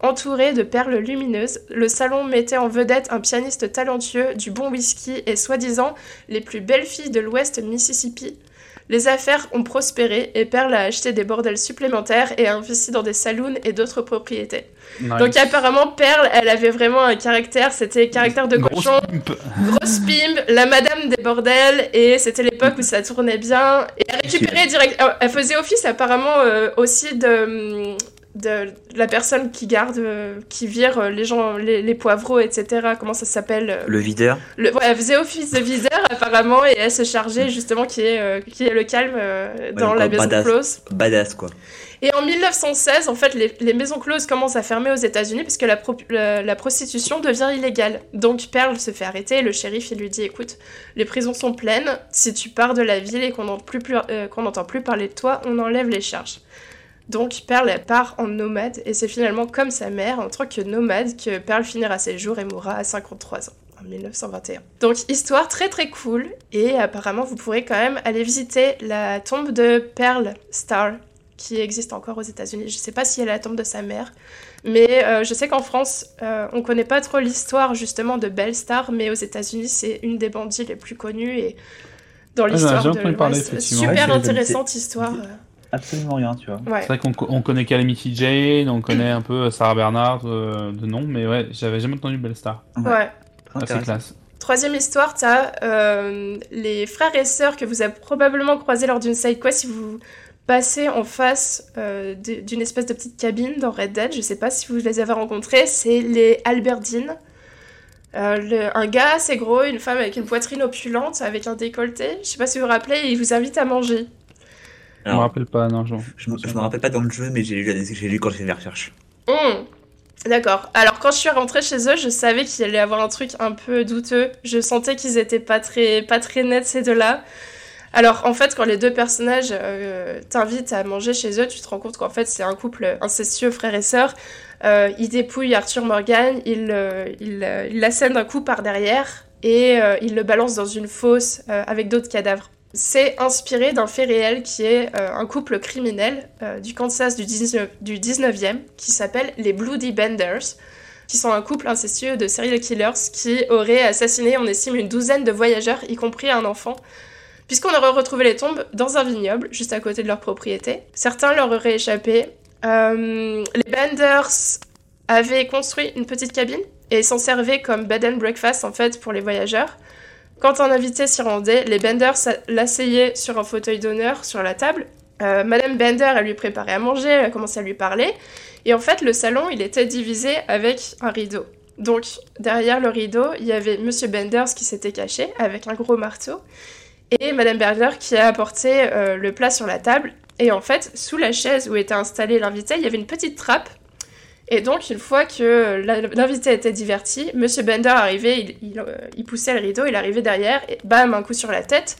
entourée de perles lumineuses. Le salon mettait en vedette un pianiste talentueux, du bon whisky et soi-disant les plus belles filles de l'ouest Mississippi. Les affaires ont prospéré et Perle a acheté des bordels supplémentaires et a investi dans des saloons et d'autres propriétés. Donc apparemment Perle, elle avait vraiment un caractère, c'était caractère de cochon, grosse pimp, la madame des bordels et c'était l'époque où ça tournait bien. Et elle récupérait direct, elle faisait office apparemment euh, aussi de de la personne qui garde, euh, qui vire euh, les gens, les, poivreaux, etc. Comment ça s'appelle euh, Le videur. Le, elle faisait office de videur apparemment et elle se chargeait justement qui est, qui est le calme dans la maison close. Badass quoi. Et en 1916, en fait, les, maisons closes commencent à fermer aux États-Unis puisque la, la, prostitution devient illégale. Donc Pearl se fait arrêter, le shérif il lui dit écoute, les prisons sont pleines, si tu pars de la ville et qu'on n'entend plus, plus parler de toi, on enlève les charges. Donc Pearl part en nomade et c'est finalement comme sa mère en tant que nomade que Pearl finira ses jours et mourra à 53 ans en 1921. Donc histoire très très cool et apparemment vous pourrez quand même aller visiter la tombe de Pearl Star qui existe encore aux États-Unis. Je sais pas si elle est la tombe de sa mère, mais euh, je sais qu'en France euh, on connaît pas trop l'histoire justement de Belle Star, mais aux États-Unis c'est une des bandits les plus connues et dans ah, l'histoire de parler, super intéressante histoire. Absolument rien, tu vois. Ouais. C'est vrai qu'on co- on connaît Calamity Jane, on connaît un peu Sarah Bernard euh, de nom, mais ouais, j'avais jamais entendu Bellstar. ouais. Très Ah, c'est classe. Troisième histoire, t'as euh, les frères et sœurs que vous avez probablement croisés lors d'une side quest si vous passez en face euh, d'une espèce de petite cabine dans Red Dead. Je sais pas si vous les avez rencontrés, c'est les Albertines. Euh, le- un gars assez gros, une femme avec une poitrine opulente, avec un décolleté. Je sais pas si vous vous rappelez, il vous invite à manger. Je me rappelle pas, non, genre. je, me- je me rappelle pas dans le jeu, mais j'ai lu, quand j'ai fait mes recherches. Hum, D'accord. Alors quand je suis rentrée chez eux, je savais qu'il allait y avoir un truc un peu douteux. Je sentais qu'ils étaient pas très, pas très nets ces deux-là. Alors en fait, quand les deux personnages euh, t'invitent à manger chez eux, tu te rends compte qu'en fait c'est un couple incestueux, frère et sœur. Euh, ils dépouillent Arthur Morgan, ils euh, ils, euh, ils l'assènent d'un coup par derrière et euh, ils le balancent dans une fosse euh, avec d'autres cadavres. C'est inspiré d'un fait réel qui est euh, un couple criminel euh, du Kansas du, 19, du 19e qui s'appelle les Bloody Benders, qui sont un couple incestueux de serial killers qui auraient assassiné, on estime, une douzaine de voyageurs, y compris un enfant, puisqu'on aurait retrouvé les tombes dans un vignoble, juste à côté de leur propriété. Certains leur auraient échappé. Euh, les Benders avaient construit une petite cabine et s'en servaient comme bed and breakfast en fait pour les voyageurs. Quand un invité s'y rendait, les Benders l'asseyaient sur un fauteuil d'honneur sur la table. Euh, Madame Bender, elle lui préparait à manger, elle a commencé à lui parler. Et en fait, le salon, il était divisé avec un rideau. Donc, derrière le rideau, il y avait Monsieur Benders qui s'était caché avec un gros marteau. Et Madame Bender qui a apporté euh, le plat sur la table. Et en fait, sous la chaise où était installé l'invité, il y avait une petite trappe. Et donc, une fois que l'invité était diverti, Monsieur Bender arrivait, il, il, euh, il poussait le rideau, il arrivait derrière, et bam, un coup sur la tête.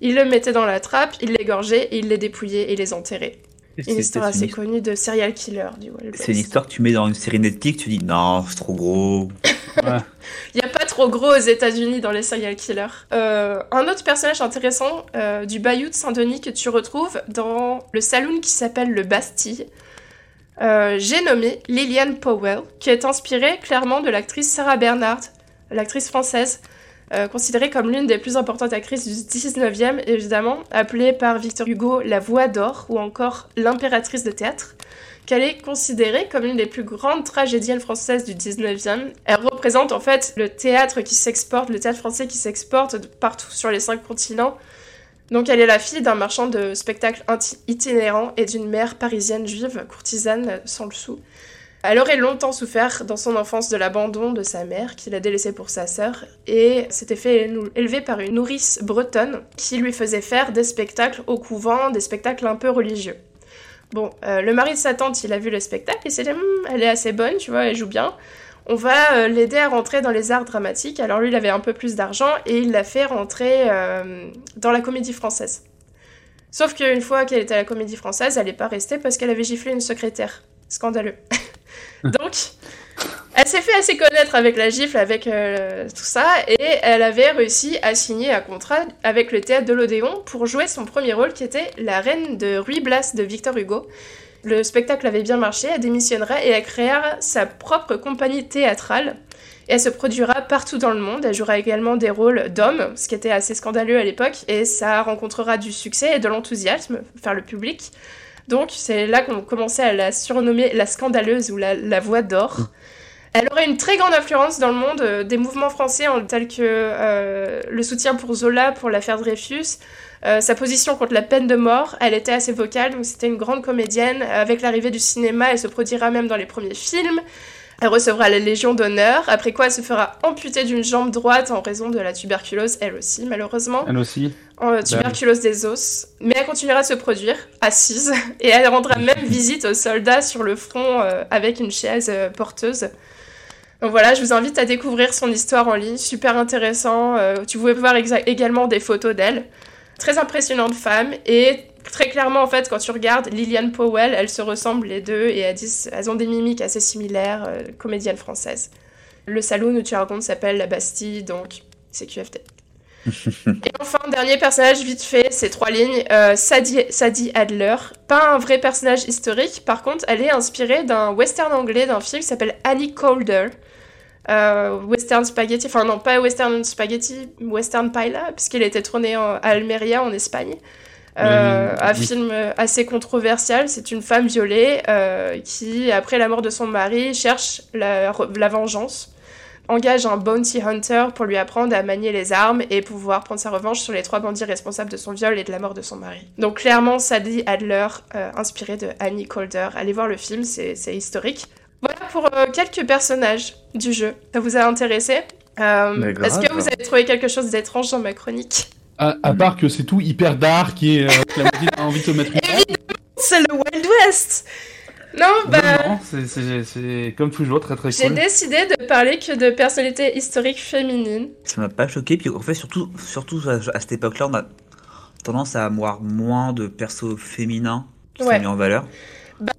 Il le mettait dans la trappe, il l'égorgeait, et il les dépouillait et les enterrait. Une histoire assez une- connue de serial killer du Wild C'est une histoire que tu mets dans une série Netflix, tu dis non, c'est trop gros. Il [laughs] n'y a pas trop gros aux États-Unis dans les serial killers. Euh, un autre personnage intéressant euh, du Bayou de Saint-Denis que tu retrouves dans le saloon qui s'appelle le Bastille. Euh, J'ai nommé Lillian Powell, qui est inspirée clairement de l'actrice Sarah Bernhardt, l'actrice française, euh, considérée comme l'une des plus importantes actrices du 19e, évidemment, appelée par Victor Hugo la voix d'or ou encore l'impératrice de théâtre qu'elle est considérée comme l'une des plus grandes tragédiennes françaises du 19e. Elle représente en fait le théâtre qui s'exporte, le théâtre français qui s'exporte partout sur les cinq continents. Donc elle est la fille d'un marchand de spectacles itinérant et d'une mère parisienne juive, courtisane sans le sou. Elle aurait longtemps souffert dans son enfance de l'abandon de sa mère, qui l'a délaissée pour sa sœur, et s'était fait élever par une nourrice bretonne qui lui faisait faire des spectacles au couvent, des spectacles un peu religieux. Bon, euh, le mari de sa tante, il a vu le spectacle et s'est dit, Hum, elle est assez bonne, tu vois, elle joue bien. On va euh, l'aider à rentrer dans les arts dramatiques. Alors lui, il avait un peu plus d'argent et il l'a fait rentrer euh, dans la comédie française. Sauf qu'une fois qu'elle était à la comédie française, elle n'est pas restée parce qu'elle avait giflé une secrétaire. Scandaleux. [laughs] Donc, elle s'est fait assez connaître avec la gifle, avec euh, tout ça, et elle avait réussi à signer un contrat avec le théâtre de l'Odéon pour jouer son premier rôle qui était la reine de Ruy Blas de Victor Hugo. Le spectacle avait bien marché, elle démissionnerait et elle créera sa propre compagnie théâtrale. Elle se produira partout dans le monde. Elle jouera également des rôles d'hommes, ce qui était assez scandaleux à l'époque, et ça rencontrera du succès et de l'enthousiasme vers le public. Donc c'est là qu'on commençait à la surnommer la scandaleuse ou la, voix d'or. Elle aurait une très grande influence dans le monde euh, des mouvements français tels que euh, le soutien pour Zola pour l'affaire Dreyfus, euh, sa position contre la peine de mort. Elle était assez vocale, donc c'était une grande comédienne. Avec l'arrivée du cinéma, elle se produira même dans les premiers films. Elle recevra la Légion d'honneur, après quoi elle se fera amputer d'une jambe droite en raison de la tuberculose, elle aussi, malheureusement Elle aussi. en tuberculose des os, mais elle continuera à se produire, assise, [laughs] et elle rendra même visite aux soldats sur le front euh, avec une chaise euh, porteuse. Donc voilà, je vous invite à découvrir son histoire en ligne, super intéressant. euh, tu pouvez voir également des photos d'elle. Très impressionnante femme, et très clairement, en fait, quand tu regardes Lillian Powell, elles se ressemblent les deux, et elles, disent- elles ont des mimiques assez similaires, euh, comédiennes françaises. Le saloon où tu racontes s'appelle La Bastille, donc c'est QFT. [laughs] Et enfin, dernier personnage vite fait, c'est trois lignes. Euh, Sadie, Sadie Adler, pas un vrai personnage historique, par contre, elle est inspirée d'un western anglais d'un film qui s'appelle Annie Calder. Euh, western Spaghetti, enfin non, pas Western Spaghetti, Western Paella, puisqu'il a été tourné en- à Almeria en Espagne. Euh, un oui. film assez controversial. C'est une femme violée euh, qui, après la mort de son mari, cherche la, la vengeance, engage un bounty hunter pour lui apprendre à manier les armes et pouvoir prendre sa revanche sur les trois bandits responsables de son viol et de la mort de son mari. Donc clairement, Sadie Adler, euh, inspiré de Annie Calder. Allez voir le film, c'est historique. Voilà pour euh, quelques personnages du jeu. Ça vous a intéressé Euh. Est-ce que vous avez trouvé quelque chose d'étrange dans ma chronique? À, à part que c'est tout hyper dark et euh, que la moitié a envie de se mettre une balle. C'est le Wild West Non, bah... Non, non, c'est- comme toujours très très J'ai cool. décidé de parler que de personnalités historiques féminines. Ça m'a pas choqué, puis en fait, surtout, surtout à, à cette époque-là, on a tendance à avoir moins de persos féminins qui Ouais. sont mis en valeur.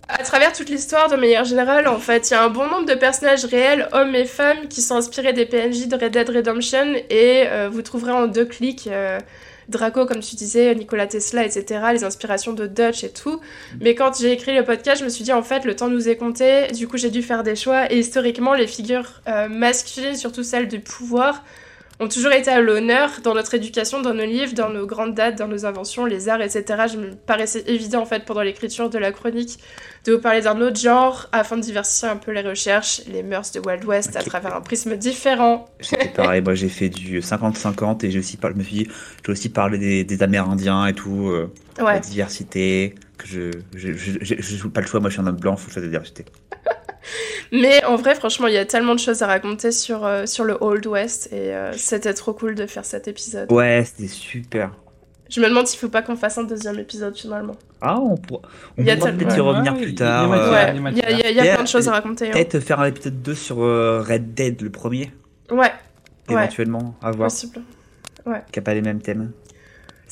À travers toute l'histoire, de manière générale, en fait, il y a un bon nombre de personnages réels, hommes et femmes, qui sont inspirés des PNJ de Red Dead Redemption, et euh, vous trouverez en deux clics euh, Draco, comme tu disais, Nikola Tesla, etc., les inspirations de Dutch et tout. Mais quand j'ai écrit le podcast, je me suis dit, en fait, le temps nous est compté, du coup, j'ai dû faire des choix, et historiquement, les figures euh, masculines, surtout celles du pouvoir, ont toujours été à l'honneur dans notre éducation, dans nos livres, dans nos grandes dates, dans nos inventions, les arts, etc. Je me paraissait évident en fait pendant l'écriture de la chronique de vous parler d'un autre genre afin de diversifier un peu les recherches, les mœurs de Wild West à travers un prisme différent. J'étais pareil, moi j'ai fait du 50-50 et j'ai aussi par- je me suis dit, j'ai aussi parlé des, des Amérindiens et tout, euh, la diversité, que je je, je, je, pas le choix, moi je suis un homme blanc, faut choisir la diversité. Mais en vrai, franchement, il y a tellement de choses à raconter sur, euh, sur le Old West et euh, c'était trop cool de faire cet épisode. Ouais, c'était super. Je me demande s'il faut pas qu'on fasse un deuxième épisode finalement. Ah, on pourra tellement- peut-être y Ouais, revenir ouais, plus il y a tard. euh, ouais, il y a y a, il y a- il y a matière. plein de choses à raconter. hein. Peut-être faire un épisode 2 sur euh, Red Dead, le premier, Ouais, Ouais. éventuellement, à voir, possible. qui a pas les mêmes thèmes.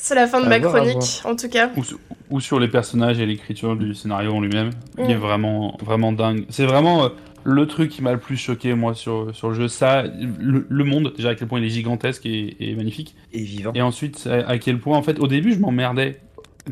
C'est la fin de À ma voir, chronique, en tout cas. Ou, sur- ou sur les personnages et l'écriture du scénario en lui-même. Il est Mm. vraiment, vraiment dingue. C'est vraiment euh, le truc qui m'a le plus choqué, moi, sur, sur le jeu. Ça, le, le monde, déjà à quel point il est gigantesque et, et magnifique. Et vivant. Et ensuite, à, à quel point, en fait, au début, je m'emmerdais.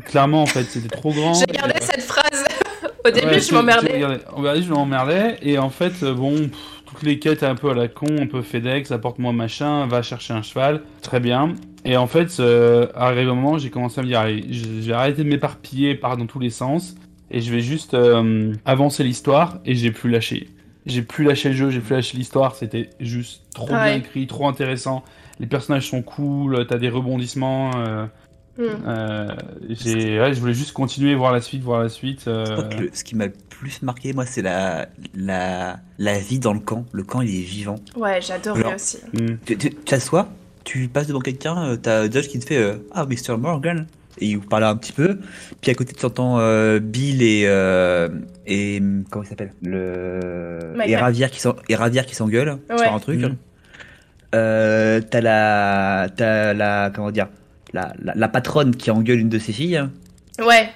Clairement, en fait, c'était trop grand. J'ai Et, gardé euh, cette phrase. [laughs] Au début, Ouais, je m'emmerdais. Au début, je m'emmerdais. Et en fait, euh, bon, pff, toutes les quêtes un peu à la con, un peu FedEx, apporte-moi machin, va chercher un cheval. Très bien. Et en fait, euh, arrivé un moment, j'ai commencé à me dire, allez, vais arrêter de m'éparpiller par dans tous les sens. Et je vais juste euh, avancer l'histoire. Et j'ai plus lâché. J'ai plus lâché le jeu, j'ai plus lâché l'histoire. C'était juste trop bien écrit, trop intéressant. Les personnages sont cool, t'as des rebondissements. euh, Hmm. euh, j'ai, ouais, je voulais juste continuer, voir la suite, voir la suite. euh, le- ce qui m'a le plus marqué, moi, c'est la, la, la vie dans le camp. Le camp, il est vivant. Ouais, j'adorais aussi. Tu tu- tu t'assois, tu passes devant quelqu'un, euh, t'as Judge qui te fait euh, Ah, Mr. Morgan Et il vous parle un petit peu. Puis à côté, tu entends euh, Bill et. euh, et comment il s'appelle? Le. Michael. Et Ravière qui s'en- et Ravière qui s'engueule Ouais. sur un truc. Mhm. Euh, t'as la. T'as la. Comment dire? La, la, la patronne qui engueule une de ses filles. Ouais.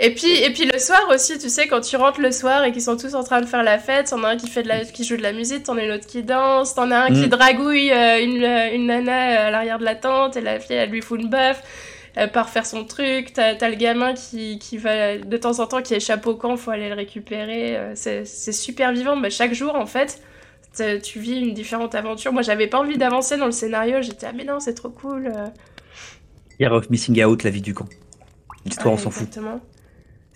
Et puis, et puis le soir aussi, tu sais, quand tu rentres le soir et qu'ils sont tous en train de faire la fête, t'en as un qui, fait de la, qui joue de la musique, t'en as une autre qui danse, t'en as un qui Mm. dragouille euh, une, euh, une nana à l'arrière de la tente et la fille, elle lui fout une baffe. Elle part faire son truc, t'as t'as le gamin qui, qui va de temps en temps qui échappe au camp, faut aller le récupérer. euh, C'est super vivant, mais chaque jour en fait, tu vis une différente aventure. Moi j'avais pas envie d'avancer dans le scénario, j'étais ah mais non, c'est trop cool. euh. Year of Missing Out, la vie du camp. L'histoire, on s'en fout.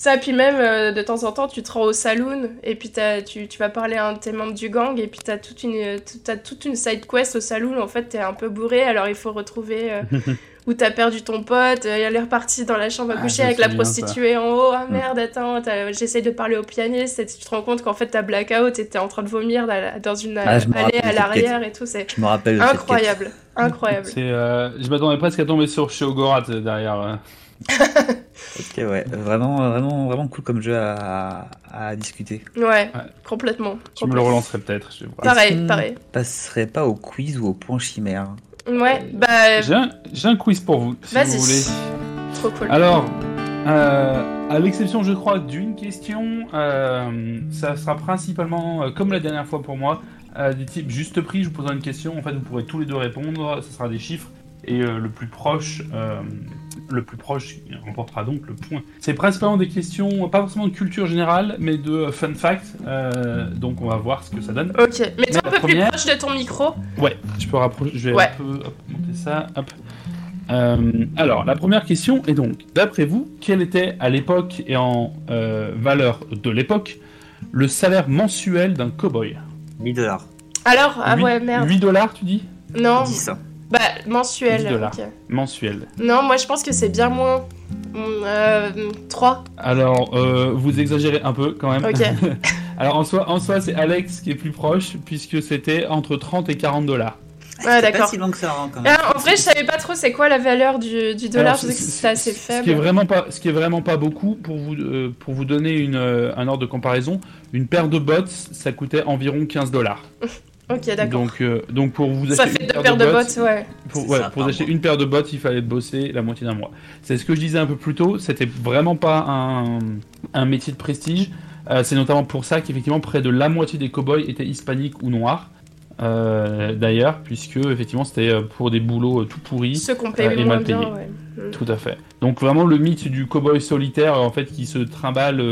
Ça, puis même, euh, de temps en temps, tu te rends au saloon, et puis tu, tu vas parler à un de tes membres du gang, et puis t'as toute une, euh, t'as toute une side quest au saloon, en fait, t'es un peu bourré, alors il faut retrouver euh, [laughs] où t'as perdu ton pote, euh, elle est repartie dans la chambre à Ah, coucher avec la prostituée en haut, ah Mm. merde, attends, j'essaye de parler au pianiste, et tu te rends compte qu'en fait t'as blackout, et t'es en train de vomir dans, une Ah, allée à l'arrière, et tout, c'est incroyable, incroyable. Euh, je m'attendais presque à tomber sur Shogorat euh, derrière. Ok, ouais. Vraiment, vraiment, vraiment cool comme jeu à, à discuter. Ouais, Ouais. complètement. Je me le relancerai peut-être. Pareil, pareil. passerait pas au quiz ou au point chimère? Ouais, bah, J'ai un, j'ai un quiz pour vous, si Vas-y. vous voulez. trop cool. Alors, euh, à l'exception, je crois, d'une question, euh, ça sera principalement, euh, comme la dernière fois pour moi, euh, des types juste prix. Je vous poserai une question. En fait, vous pourrez tous les deux répondre. Ce sera des chiffres. Et euh, le plus proche, euh, le plus proche remportera donc le point. C'est principalement des questions, pas forcément de culture générale, mais de fun fact. Euh, donc, on va voir ce que ça donne. Ok, mets-toi un peu première- plus proche de ton micro. Ouais, je peux rapprocher. Je vais Ouais. un peu hop, monter ça. Hop. Euh, alors, la première question est donc, d'après vous, quel était à l'époque et en euh, valeur de l'époque le salaire mensuel d'un cowboy? 1000 dollars. Alors, ah Huit- ouais, merde. 8 dollars, tu dis? Non, 10. Bah, mensuel. 10 dollars. ok. Mensuel. Non, moi je pense que c'est bien moins. Hum, Euh, 3. Alors, euh, vous exagérez un peu quand même. Ok. [laughs] Alors, en soi, en soi c'est Alex qui est plus proche, puisque c'était entre 30 et 40 dollars. Ouais, C'est d'accord. pas si long que ça, hein, quand même. Ah, en vrai, je savais pas trop c'est quoi la valeur du, du dollar. Alors, je sais que c'est- c'était assez Ce qui est faible. vraiment pas, ce qui est vraiment pas beaucoup pour vous, euh, pour vous donner une, euh, un ordre de comparaison. Une paire de bottes, ça coûtait environ 15 dollars. [laughs] Ok, d'accord. Donc, euh, donc pour vous Ça acheter fait une deux paire paires de de bottes, bottes, ouais. pour, ouais, ça, acheter une paire de bottes, il fallait bosser la moitié d'un mois. C'est ce que je disais un peu plus tôt. C'était vraiment pas un, un métier de prestige. Euh, c'est notamment pour ça qu'effectivement près de la moitié des cow-boys étaient hispaniques ou noirs. Euh, D'ailleurs, puisque effectivement c'était euh, pour des boulots euh, tout pourris. Ceux qu'on paye et mal bien, payés. ouais. Mm. Tout à fait. Donc vraiment le mythe du cowboy solitaire en fait qui se trimballe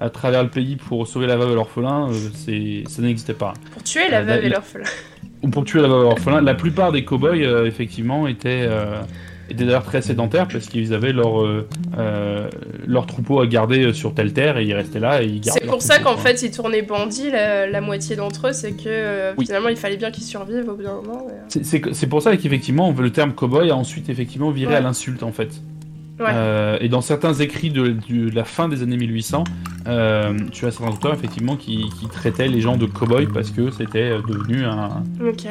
à travers le pays pour sauver la veuve et l'orphelin, c'est ça n'existait pas. Pour tuer la veuve et l'orphelin. Ou pour tuer la veuve et l'orphelin, la plupart des cowboys effectivement étaient étaient d'ailleurs très sédentaires parce qu'ils avaient leur euh, euh, leur troupeau à garder euh, sur telle terre et ils restaient là et ils gardaient C'est pour ça qu'en fait, ils tournaient bandits, la, la moitié d'entre eux, c'est que euh, Oui. finalement, il fallait bien qu'ils survivent au bout d'un moment. C'est- pour ça qu'effectivement le terme cowboy a ensuite effectivement viré Ouais. à l'insulte en fait. Ouais. Et dans certains écrits de, la fin des années 1800, euh, tu as certains auteurs effectivement qui, qui traitaient les gens de cow-boy parce que c'était devenu un, Ok.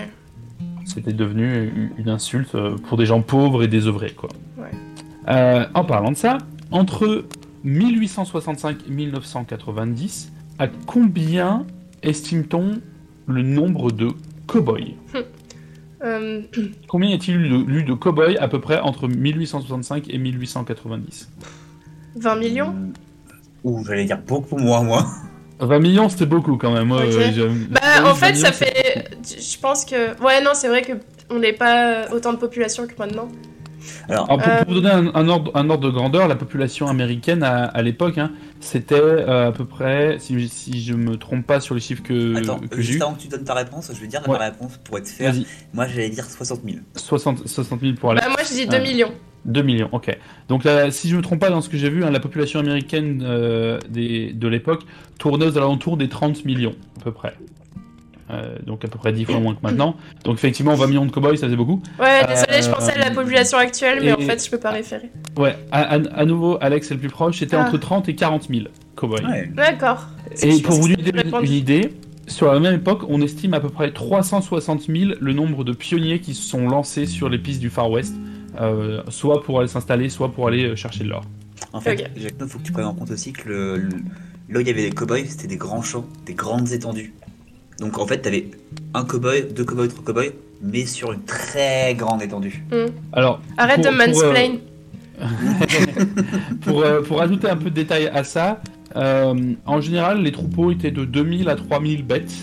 C'était devenu une- insulte euh, pour des gens pauvres et désœuvrés quoi. Ouais. Euh, en parlant de ça, entre 1865 et 1990, à combien estime-t-on le nombre de cow-boys? Euh, Combien y a-t-il eu de, de cow-boys à peu près entre 1865 et 1890 20 millions? Ouh, j'allais dire beaucoup moins, moi. 20 millions, c'était beaucoup quand même. ouais, j'aime- Bah, en 20 fait, ça millions, fait. Je pense que. Ouais, non, c'est vrai que on n'est pas autant de population que maintenant. Alors, Alors, pour, Euh, pour vous donner un, un ordre, un ordre de grandeur, la population américaine à, à l'époque, hein, c'était euh, à peu près, si, si je me trompe pas sur les chiffres que, attends, que j'ai juste eu, avant que tu donnes ta réponse, je vais dire Ouais. ma réponse pour être fair. vas-y, Moi, j'allais dire 60 000. 60, 60 000 pour aller. Bah, moi, je dis 2 Ouais. millions. 2 millions, ok. Donc là, si je me trompe pas dans ce que j'ai vu, hein, la population américaine euh, des, de l'époque tournait aux alentours des 30 millions, à peu près. Euh, donc à peu près 10 fois moins que maintenant. Donc effectivement, 20 millions de cow-boys, ça faisait beaucoup. Ouais, désolé, je Euh, pensais à la population actuelle, mais et- en fait, je peux pas référer. Ouais, à, à- à nouveau, Alex est le plus proche, c'était Ah. entre 30 et 40 000 cow-boys. Ouais. D'accord. Et pour vous donner une idée, sur la même époque, on estime à peu près 360 000 le nombre de pionniers qui se sont lancés sur les pistes du Far West, euh, soit pour aller s'installer, soit pour aller euh, chercher de l'or. En fait, Ok. Jacques, il faut que tu prennes en compte aussi que le, le- là où il y avait des cow-boys, c'était des grands champs, des grandes étendues. Donc en fait, t'avais un cow-boy, deux cow-boys, trois cow-boys, mais sur une très grande étendue. Alors, Arrête Pour- de pour, euh, mansplain. [laughs] pour, euh, pour ajouter un peu de détails à ça, euh, en général, les troupeaux étaient de 2000 à 3000 bêtes.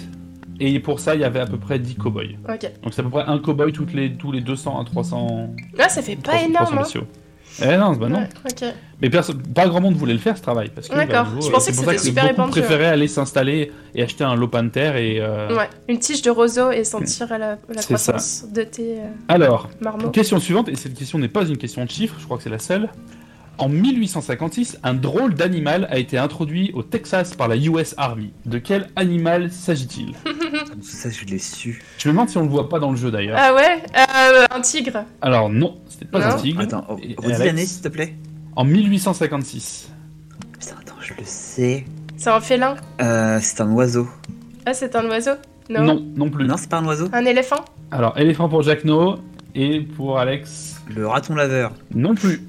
Et pour ça, il y avait à peu près 10 cow-boys. Ok. Donc c'est à peu près un cow-boy toutes les, tous les 200 à 300, Ah, ça fait pas 300 énorme, hein. bestiaux. Eh non, bah non. Ouais. Mais pas grand monde voulait le faire ce travail. parce que, D'accord. bah, Je euh, pensais que c'était super beaucoup répandu, préféraient aller s'installer et acheter un lopin de terre. Et, euh, Ouais, une tige de roseau et sentir la, la ça. croissance de tes euh, Alors, marmots. question suivante, et cette question n'est pas une question de chiffres, je crois que c'est la seule. En 1856, un drôle d'animal a été introduit au Texas par la US Army. De quel animal s'agit-il? [laughs] Ça, je l'ai su. Je me demande si on le voit pas dans le jeu d'ailleurs. Ah ouais? Euh, Un tigre. Alors non, c'était pas Non. un tigre. Attends, oh, redis Alex l'année, s'il te plaît. En 1856. Putain, attends, je le sais. C'est un félin? Euh, c'est un oiseau. Ah, c'est un oiseau? Non. Non, non plus. Non, c'est pas un oiseau Un éléphant? Alors, éléphant pour Jack No et pour Alex, Le raton laveur. non plus.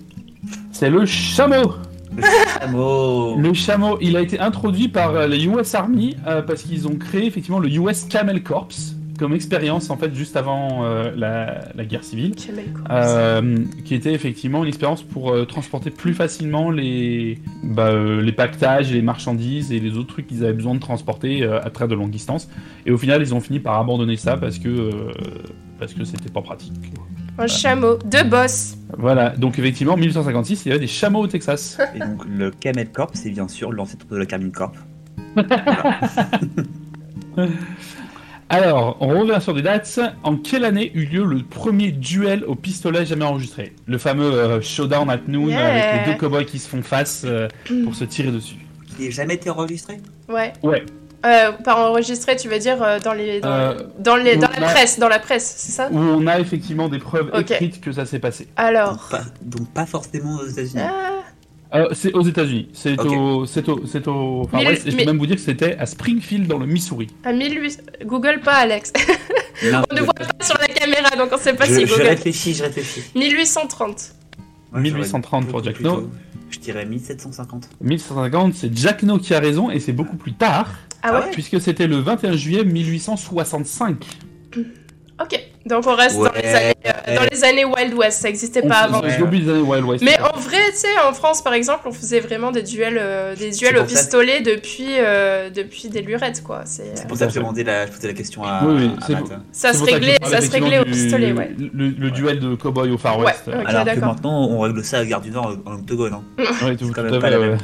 C'est le chameau. Le chameau. Le chameau, il a été introduit par euh, les US Army euh, parce qu'ils ont créé effectivement le US Camel Corps comme expérience en fait juste avant euh, la, la guerre civile. Camel Corps. Euh, qui était effectivement une expérience pour euh, transporter plus facilement les, bah, euh, les pactages et les marchandises et les autres trucs qu'ils avaient besoin de transporter euh, à travers de longues distances. Et au final, ils ont fini par abandonner ça parce que euh, parce que c'était pas pratique. Un chameau. Deux bosses. Voilà, donc effectivement, en 1856, il y avait des chameaux au Texas. Et donc, le Camel Corp, c'est bien sûr l'ancêtre de la Carmine Corp. Alors, on revient sur des dates. En quelle année eut lieu le premier duel au pistolet jamais enregistré? Le fameux euh, showdown at noon Yeah. avec les deux cowboys qui se font face euh, pour se tirer dessus. Qui n'a jamais été enregistré? Ouais. Ouais. Euh, par enregistré, tu veux dire euh, dans les dans, Euh, dans les dans la a- presse, dans la presse, c'est ça? Où on a effectivement des preuves écrites que ça s'est passé. Alors. donc pas, donc pas forcément aux États-Unis. Ah, Euh, c'est aux États-Unis. C'est au, c'est au, c'est au. Enfin, ouais, je peux même vous dire que c'était à Springfield dans le Missouri. à 1800. Google pas, Alex. [laughs] Non, on ne voit pas sur la caméra, donc on sait pas je, si je Google. réfléchis, je réfléchis. 1830. Ouais, 1830 j'aurais pour Jack No. Je dirais 1750. 1150, c'est Jack No qui a raison et c'est beaucoup plus tard, Ah Ah ouais, ouais puisque c'était le 21 juillet 1865. Ok. Donc on reste dans, Ouais. les années, euh, dans les années Wild West, ça existait pas avant. Je l'oublie des années Wild West. Mais en vrai, tu sais, en France par exemple, on faisait vraiment des duels, euh, des duels au ça- pistolet depuis, euh, depuis des lurettes, quoi. C'est, C'est euh, pour ça que j'ai demandé la, je posais la question à, Oui, oui, à c'est Matt. bon. ça se je réglait, ça se réglait au pistolet, ouais. Le, le duel de cowboy au Far Ouais, West. ok. Alors que d'accord. maintenant, on règle ça à Gare du Nord en octogone. Hein. Ouais, tout, quand tout même pas la ouais.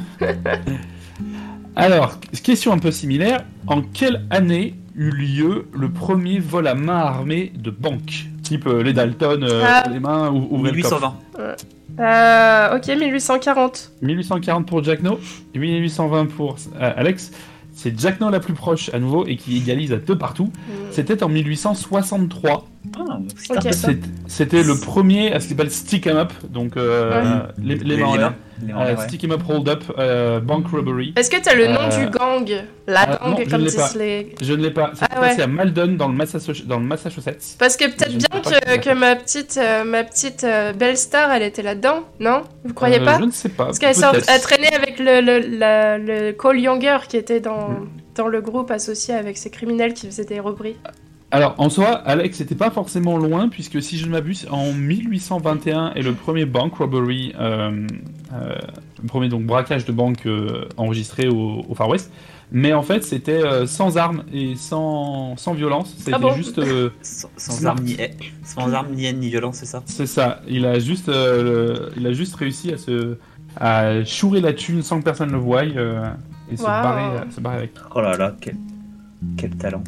Alors, question un peu similaire. En quelle année eut lieu le premier vol à main armée de banque Type euh, les Dalton, euh, Ah. les mains ou ouvrir le coffre. 1820. Euh, ok, 1840. 1840 pour Jack No et 1820 pour euh, Alex. C'est Jack No la plus proche à nouveau et qui égalise à deux partout. C'était en 1863. Ah, c'est Ok. C'est- C'était le premier à ce qu'il s'appelle Stick 'em Up, donc euh, les, les mains en l'air. Euh, ouais. Stick 'em Up, Hold Up, euh, Bank Robbery. Est-ce que t'as le nom Euh, du gang La ah, gang, non, comme les. Je ne l'ai pas. Ça Ah s'est ouais. passé à Malden dans le, Massachus- dans le Massachusetts. Parce que peut-être bien que, ma petite, euh, ma petite euh, belle star, elle était là-dedans, non? Vous croyez Euh, pas? Je ne sais pas. Parce qu'elle elle traînait avec le, le, la- le Cole Younger qui était dans, Mm. dans le groupe associé avec ces criminels qui faisaient des robberies. Alors, en soi, Alex n'était pas forcément loin, puisque si je ne m'abuse, en 1821 est le premier bank robbery, euh, euh, le premier donc braquage de banque euh, enregistré au, au Far West. Mais en fait, c'était euh, sans armes et sans, sans violence. C'était Ah bon juste. euh, [laughs] Sans, armes ni, sans armes ni haine ni violence, c'est ça? C'est ça. Il a juste, euh, le- il a juste réussi à se à chourer la thune sans que personne le voie euh, et se barrer, se barrer avec. Oh là là, quel, quel talent.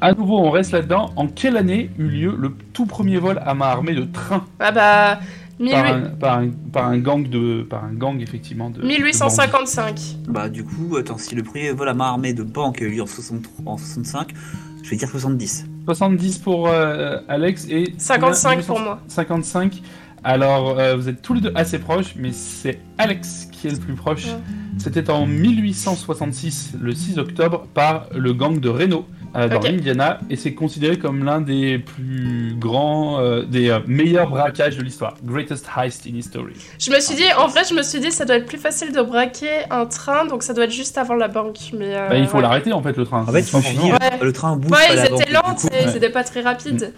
À nouveau, on reste là-dedans. En quelle année eut lieu le tout premier vol à main armée de train Ah bah. par 18- un, par, un, par un gang de par un gang effectivement de de 1855. Bah du coup, attends, si le premier vol à main armée de banque a eu lieu en, 63 en 65, je vais dire 70. bandits. 70 pour euh, Alex et 55 pour moi. 55. Alors euh, vous êtes tous les deux assez proches, mais c'est Alex qui est le plus proche. Ouais. C'était en 1866, le 6 octobre, par le gang de Reno euh, dans l'Indiana, et c'est considéré comme l'un des plus grands, euh, des euh, meilleurs braquages de l'histoire. Greatest heist in history. Je me suis dit, en vrai, je me suis dit, ça doit être plus facile de braquer un train, donc ça doit être juste avant la banque. Mais euh, Bah, il faut ouais. l'arrêter en fait le train. En fait, C'est je me pas suis dit, forcément- Ouais. le, train bouge Ouais, pas ils la étaient lents, c'est- ouais. c'était pas très rapide.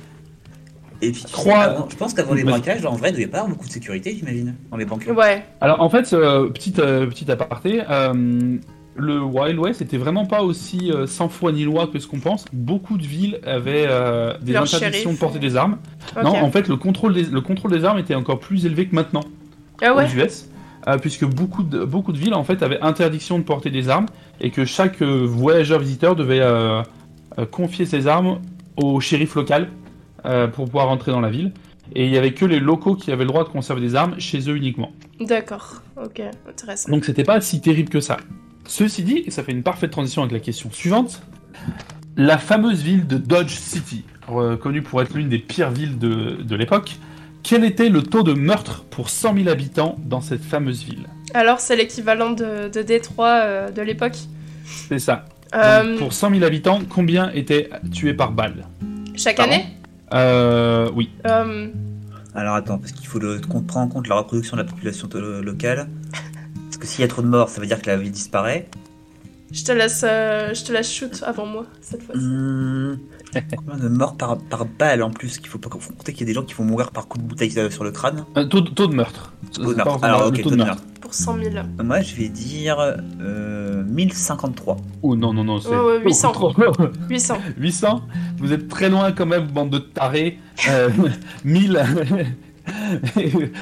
Et puis, tu sais, Trois- avant- je pense qu'avant les braquages, en vrai, il devait pas y avoir beaucoup de sécurité, j'imagine, dans les banques. Ouais. Alors en fait, euh, petite, euh, petite aparté, euh, le Wild West était vraiment pas aussi euh, sans foi ni loi que ce qu'on pense. Beaucoup de villes avaient euh, des Leur interdictions shérif. de porter des armes. Non, en fait, le contrôle, des, le contrôle des armes était encore plus élevé que maintenant ah ouais. aux US, euh, puisque beaucoup de, beaucoup de villes en fait avaient interdiction de porter des armes et que chaque euh, voyageur visiteur devait euh, confier ses armes au shérif local pour pouvoir entrer dans la ville. Et il y avait que les locaux qui avaient le droit de conserver des armes chez eux uniquement. D'accord. Ok. Intéressant. Donc c'était pas si terrible que ça. Ceci dit, et ça fait une parfaite transition avec la question suivante, la fameuse ville de Dodge City, connue pour être l'une des pires villes de, de l'époque, quel était le taux de meurtre pour 100 000 habitants dans cette fameuse ville? Alors, c'est l'équivalent de, de Détroit euh, de l'époque. C'est ça. Euh, Donc, pour 100 000 habitants, combien étaient tués par balle? Chaque pardon? année? Euh, Oui. Euh, Alors attends, parce qu'il faut le, qu'on prend en compte la reproduction de la population locale. Que s'il y a trop de morts, ça veut dire que la ville disparaît. Je te laisse, euh, je te laisse shoot avant moi cette fois-ci. Hmm, [laughs] Combien de morts par, par balle en plus Qu'il faut pas compter qu'il y a des gens qui vont mourir par coup de bouteille euh, sur le crâne? Euh, taux, de- taux de meurtre. Taux de meurtre. taux de meurtre. Pour 100 000. Moi je vais dire euh, 1053. Oh non, non, non, c'est ouais, 800. beaucoup trop. 800. 800 [laughs] Vous êtes très loin quand même, bande de tarés. Euh, [laughs] 1000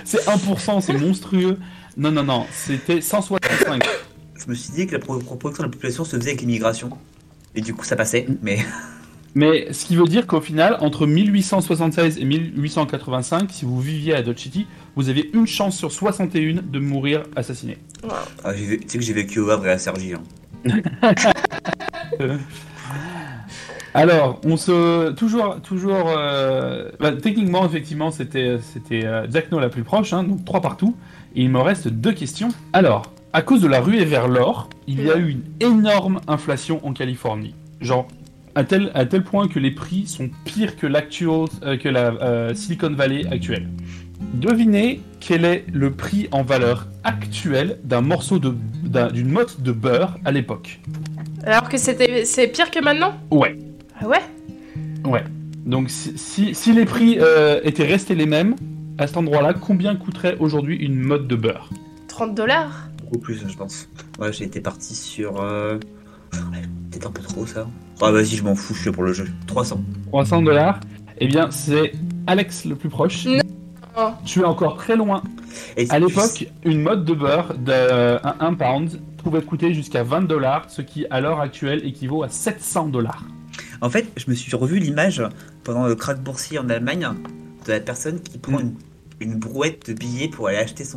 C'est 1%, c'est monstrueux. Non, non, non, c'était 165. Je me suis dit que la pro- proportion de la population se faisait avec l'immigration. Et du coup ça passait, mais [laughs] Mais ce qui veut dire qu'au final, entre 1876 et 1885, si vous viviez à Dodge City, vous aviez une chance sur 61 de mourir assassiné. Ah, tu sais que j'ai vécu au Havre et à Sergi. Hein. [laughs] Alors, on se toujours toujours euh, bah, techniquement effectivement c'était c'était euh, Jack No la plus proche, hein, donc trois partout. Et il me reste deux questions. Alors, à cause de la ruée vers l'or, il y a eu une énorme inflation en Californie. Genre à tel à tel point que les prix sont pires que l'actual euh, que la Silicon Valley actuelle. Devinez quel est le prix en valeur actuelle d'un morceau de d'un- d'une motte de beurre à l'époque? Alors que c'était c'est pire que maintenant? Ouais. Ah ouais? Donc si, si, si les prix euh, étaient restés les mêmes, à cet endroit-là, combien coûterait aujourd'hui une mode de beurre? 30 dollars? Beaucoup plus, je pense. Ouais, j'ai été parti sur. Euh... ouais, Peut-être un peu trop ça. Ah, vas-y, je m'en fous, je suis pour le jeu. 300. 300 dollars Eh bien, c'est Alex le plus proche. Non. Tu es encore très loin. Et À l'époque, une mode de beurre de 1 pound pouvait coûter jusqu'à 20 dollars, ce qui à l'heure actuelle équivaut à 700 dollars. En fait, je me suis revu l'image pendant le crack boursier en Allemagne de la personne qui prend Mm. une, une brouette de billets pour aller acheter son,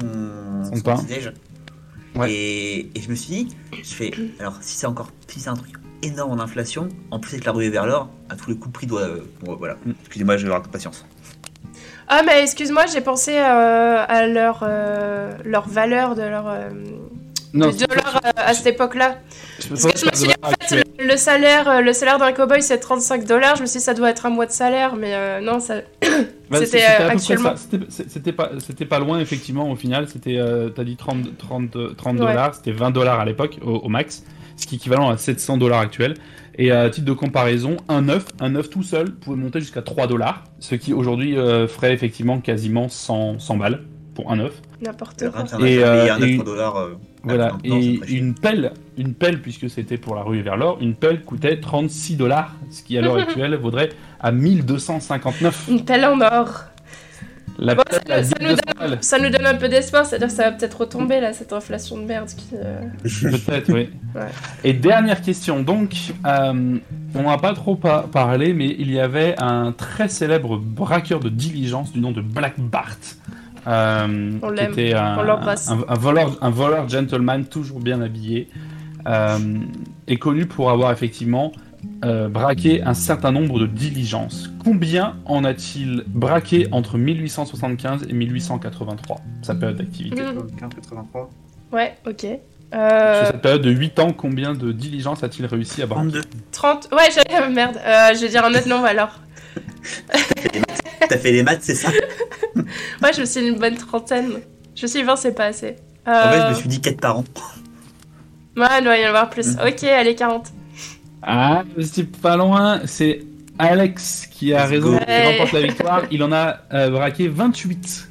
Son pain. Ouais. Et, et je me suis dit, je fais, alors si c'est encore, si c'est un truc énorme en inflation, en plus avec la ruée vers l'or, à tous les coups le prix doit, euh, bon, voilà. Mm. Excusez-moi, je vais avoir patience. Ah mais excuse-moi, j'ai pensé euh, à leur euh, leur valeur de leur euh, Non, du dollar euh, à cette époque-là. je Parce que je me suis dit en fait le, le salaire euh, le salaire d'un cowboy c'est 35 dollars. Je me suis dit ça doit être un mois de salaire, mais euh, non ça. [coughs] Bah, C'était, euh, actuellement. pas, c'était pas loin, effectivement, au final. C'était, euh, t'as dit 30, 30, euh, 30 Ouais. dollars, c'était 20 dollars à l'époque, au, au max, ce qui est équivalent à 700 dollars actuels. Et à titre de comparaison, un œuf, un œuf tout seul pouvait monter jusqu'à 3 dollars, ce qui aujourd'hui euh, ferait effectivement quasiment 100, 100 balles pour un œuf. N'importe quoi. Et, euh, un 9 et- dollars. euh, Voilà, et une pelle, une pelle, puisque c'était pour la rue vers l'or, une pelle coûtait 36 dollars, ce qui à l'heure [laughs] actuelle vaudrait à 1259. Une pelle en or. La Bon, pelle ça, nous 1200 donne, balles. ça nous donne un peu d'espoir, c'est-à-dire ça va peut-être retomber là cette inflation de merde qui. euh, Peut-être, oui. [laughs] Ouais. Et dernière question, donc, euh, on n'a pas trop pa- parlé, mais il y avait un très célèbre braqueur de diligence du nom de Black Bart. Euh, On qui l'aime. était un, On l'embrasse. un, un voleur, un voleur gentleman toujours bien habillé, euh, et connu pour avoir effectivement euh, braqué un certain nombre de diligences. Combien en a-t-il braqué entre 1875 et 1883, sa période d'activité Mhm. 83. Ouais, ok. Sur Euh, cette période de 8 ans, combien de diligences a-t-il réussi à braquer? 32. 30. Ouais, j'ai... merde. Euh, je vais dire un autre nombre alors. T'as fait les maths, c'est ça Ouais, je me suis une bonne trentaine. Je me suis dit 20, c'est pas assez. En fait, je Euh, me suis dit 4 par an. Ouais, il doit y en avoir plus. Ok, allez, 40. Ah, c'est pas loin, c'est Alex qui a Let's raison, qui Ouais. remporte la victoire. Il en a euh, braqué 28.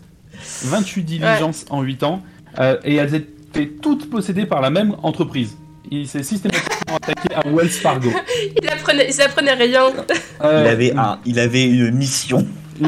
28 diligences en 8 ans, euh, et elles étaient toutes possédées par la même entreprise. Il s'est systématiquement attaqué à Wells Fargo. [laughs] Il apprenait, il apprenait rien. Euh, Il avait, un, il avait une mission. [laughs]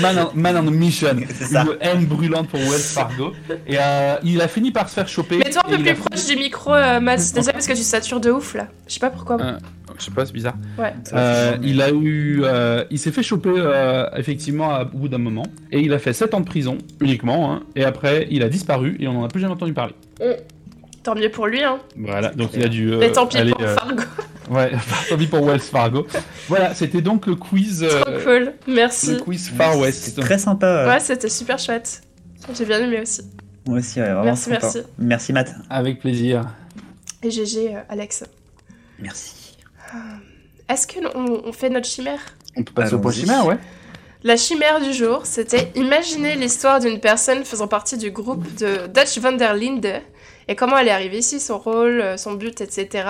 man, on, man on a mission. [laughs] Ça. Une haine brûlante pour Wells Fargo. Et euh, il a fini par se faire choper. Mais toi, un peu plus fini- proche du micro, euh, Matt. Désolé parce que tu satures de ouf là. Je sais pas pourquoi. Euh, Je sais pas, c'est bizarre. Ouais. Euh, il a eu, euh, il s'est fait choper euh, effectivement à- au bout d'un moment et il a fait 7 ans de prison uniquement. hein, et après, il a disparu et on n'en a plus jamais entendu parler. Tant mieux pour lui, hein. Voilà, donc il a dû. euh, Mais tant pis aller, pour euh, Fargo. [laughs] ouais, [laughs] tant pis pour Wells Fargo. voilà, c'était donc le quiz, euh, Trop cool. Merci. le quiz Far West. C'était très sympa. Ouais, c'était super chouette. J'ai bien aimé aussi. Moi aussi, ouais, vraiment Merci, sympa. merci. Merci, Matt. Avec plaisir. Et GG, euh, Alex. Merci. Est-ce que on, fait notre chimère? On peut passer au point chimère, ouais. La chimère du jour, c'était imaginer l'histoire d'une personne faisant partie du groupe de Dutch van der Linde et comment elle est arrivée ici, son rôle, euh, son but, etc.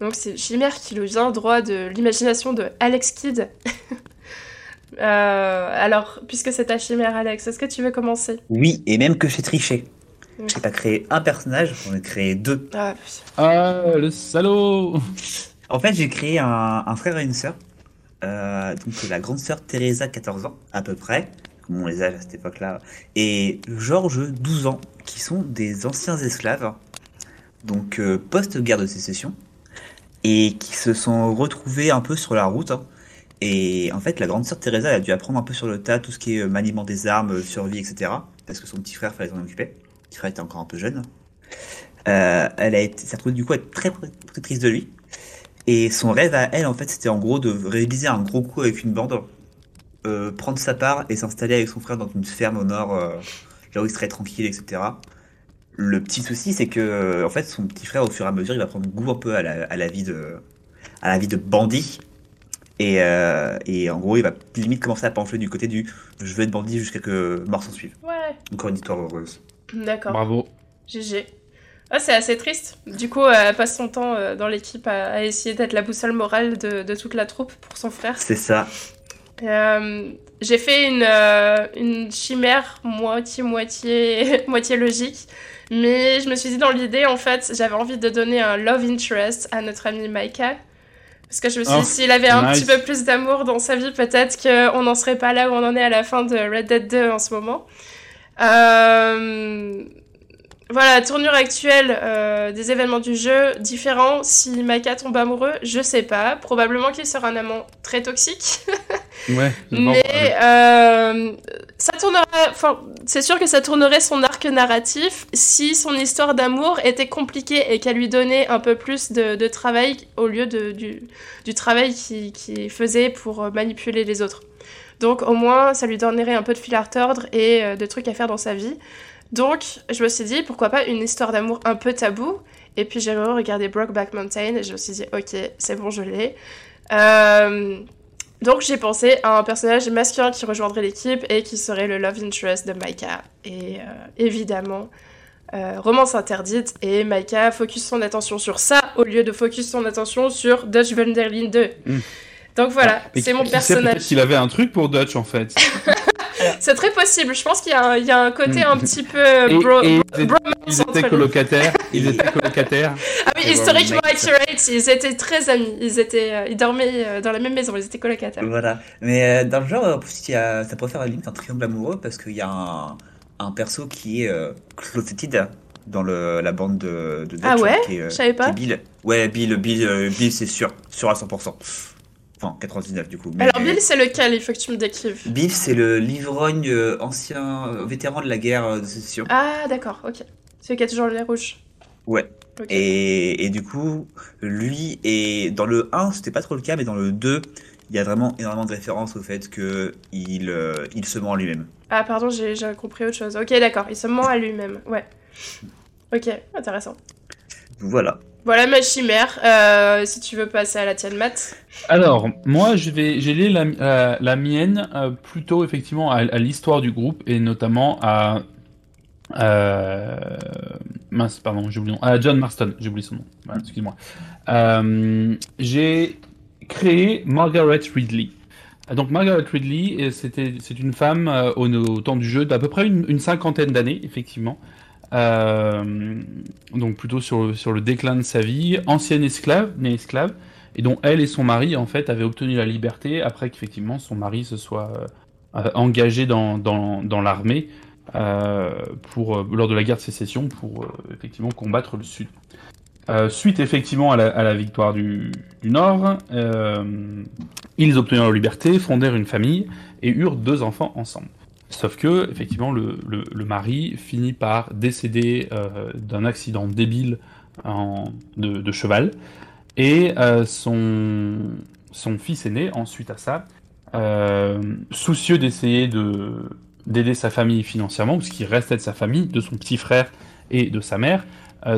Donc c'est une chimère qui nous vient droit de l'imagination de Alex Kidd. [laughs] Euh, alors, puisque c'est ta chimère, Alex, est-ce que tu veux commencer? Oui, et même que j'ai triché. Mm. J'ai pas créé un personnage, j'en ai créé deux. ah, Ah, le salaud En fait, j'ai créé un, un frère et une sœur. Euh, donc la grande sœur Teresa, 14 ans, à peu près, comme on les âges à cette époque-là, et Georges, 12 ans, qui sont des anciens esclaves, donc euh, post-guerre de sécession, et qui se sont retrouvés un peu sur la route, hein, Et en fait, la grande sœur Teresa elle a dû apprendre un peu sur le tas tout ce qui est euh, maniement des armes, euh, survie, etc. Parce que son petit frère fallait s'en occuper. Le petit frère était encore un peu jeune. Euh, elle a été, s'est retrouvée du coup être très, très triste de lui. Et son rêve à elle, en fait, c'était en gros de réaliser un gros coup avec une bande, euh, prendre sa part et s'installer avec son frère dans une ferme au nord, euh, là où il serait tranquille, etc. Le petit souci, c'est que, euh, en fait, son petit frère, au fur et à mesure, il va prendre goût un peu à la, à la vie de, à la vie de bandit. Et, euh, et en gros, il va limite commencer à pencher du côté du je veux être bandit jusqu'à que mort s'en suive. Ouais, Encore une histoire heureuse. [clears throat] d'accord. Bravo. GG. Ah, c'est assez triste. Du coup, elle passe son temps dans l'équipe à, à essayer d'être la boussole morale de, de toute la troupe pour son frère. C'est ça. Euh, j'ai fait une, euh, une chimère moitié-moitié [laughs] moitié logique. Mais je me suis dit dans l'idée, en fait, j'avais envie de donner un love interest à notre ami Micah. Parce que je me suis Oh, dit, s'il avait un nice. petit peu plus d'amour dans sa vie, peut-être qu'on n'en serait pas là où on en est à la fin de Red Dead 2 en ce moment. Euh... Voilà, tournure actuelle euh, des événements du jeu, différent. Si Micah tombe amoureux, je sais pas. Probablement qu'il sera un amant très toxique. [laughs] Ouais. Mais euh, ça tournera. Enfin, c'est sûr que ça tournerait son arc narratif si son histoire d'amour était compliquée et qu'elle lui donnait un peu plus de, de travail au lieu de, du, du travail qu'il qu'il faisait pour manipuler les autres. Donc au moins, ça lui donnerait un peu de fil à retordre et euh, de trucs à faire dans sa vie. Donc je me suis dit, pourquoi pas une histoire d'amour un peu tabou Et puis j'ai regardé Brokeback Mountain et je me suis dit, ok, c'est bon, je l'ai. Euh, donc j'ai pensé à un personnage masculin qui rejoindrait l'équipe et qui serait le love interest de Micah. Et euh, évidemment, euh, romance interdite et Micah focus son attention sur ça au lieu de focus son attention sur Dutch Van der Linde 2. Mm. Donc voilà, Mais c'est mon qui personnage. Qu'il avait un truc pour Dutch en fait. [laughs] [laughs] C'est très possible. Je pense qu'il y, a un- il y a un côté un petit peu Et- bro- et bro- ils étaient- Ils colocataires. Ils étaient colocataires. Ah oui, historiquement voilà, mec. accurate, ils étaient très amis. Ils, étaient, euh, ils dormaient euh, dans la même maison, ils étaient colocataires. Voilà. Mais euh, dans le genre, en plus, il y a, ça pourrait faire à la limite un triangle amoureux parce qu'il y a un, un perso qui est euh, closeted dans le, la bande de, de Dutch. Ah ouais qui est, euh, Je savais qui pas. est Bill. Ouais, Bill, Bill, euh, Bill c'est sûr. Sûr à 100%. Enfin, 99 du coup. Mais- Alors Bill, c'est lequel? Il faut que tu me décrives. Bill, c'est le livrogne euh, ancien euh, vétéran de la guerre euh, de sécession. Ah d'accord, ok. Celui qui a toujours le nez rouge. Ouais. Ok. Et, et du coup, lui, et dans le 1, c'était pas trop le cas, mais dans le 2, il y a vraiment énormément de références au fait que il, il se ment en lui-même. Ah pardon, j'ai compris autre chose. Ok, d'accord, il se ment à lui-même. Ouais. Ok, intéressant. Voilà. Voilà ma chimère. Euh, si tu veux passer à la tienne, Matt. Alors, moi, je vais, j'ai la, mienne euh, plutôt effectivement à, l'histoire du groupe et notamment à. Euh, mince, pardon, j'ai oublié. À John Marston, j'ai oublié son nom. Excuse-moi. J'ai créé Margaret Ridley. Donc Margaret Ridley, c'est une femme au, temps du jeu d'à peu près une cinquantaine d'années, effectivement. Euh, donc plutôt sur, le- sur le déclin de sa vie, ancienne esclave, née esclave, et dont elle et son mari en fait avaient obtenu la liberté après qu'effectivement son mari se soit euh, engagé dans, dans, dans l'armée euh, pour lors de la guerre de sécession pour effectivement combattre le Sud. Suite effectivement à la, à la victoire du, du Nord, ils obtinrent leur liberté, fondèrent une famille et eurent deux enfants ensemble. Sauf que, effectivement, le, mari finit par décéder euh, d'un accident débile de, cheval. Et euh, son, fils aîné, ensuite à ça, euh, soucieux d'essayer de, d'aider sa famille financièrement, parce qu'il restait de sa famille, de son petit frère et de sa mère,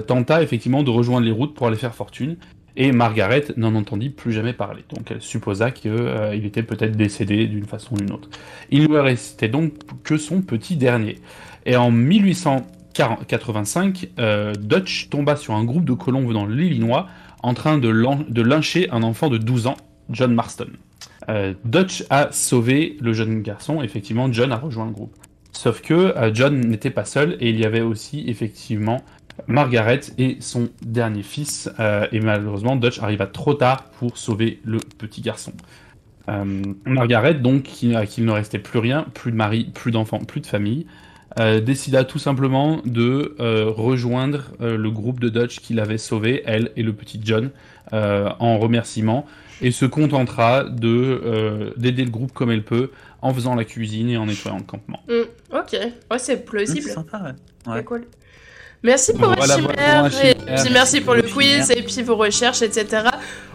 tenta effectivement de rejoindre les routes pour aller faire fortune. Et Margaret n'en entendit plus jamais parler. Donc elle supposa qu'il était peut-être décédé d'une façon ou d'une autre. Il ne lui restait donc que son petit dernier. Et en 1885, euh, Dutch tomba sur un groupe de colons venant de l'Illinois en train de, lyncher un enfant de 12 ans, John Marston. Euh, Dutch a sauvé le jeune garçon, effectivement, John a rejoint le groupe. Sauf que euh, John n'était pas seul et il y avait aussi effectivement Margaret et son dernier fils. euh, et malheureusement, Dutch arriva trop tard pour sauver le petit garçon. Euh, Margaret, donc, qui, à qui il ne restait plus rien, plus de mari, plus d'enfants, plus de famille, euh, décida tout simplement de euh, rejoindre euh, le groupe de Dutch qui l'avait sauvé, elle et le petit John, euh, en remerciement, et se contentera de euh, d'aider le groupe comme elle peut, en faisant la cuisine et en nettoyant le campement. Hmm, ok, ouais, c'est C'est plausible. sympa, ouais. C'est Ouais. cool. Merci pour Voilà, vos voilà chimères, pour un et chimère. puis merci pour le quiz et puis vos recherches, etc.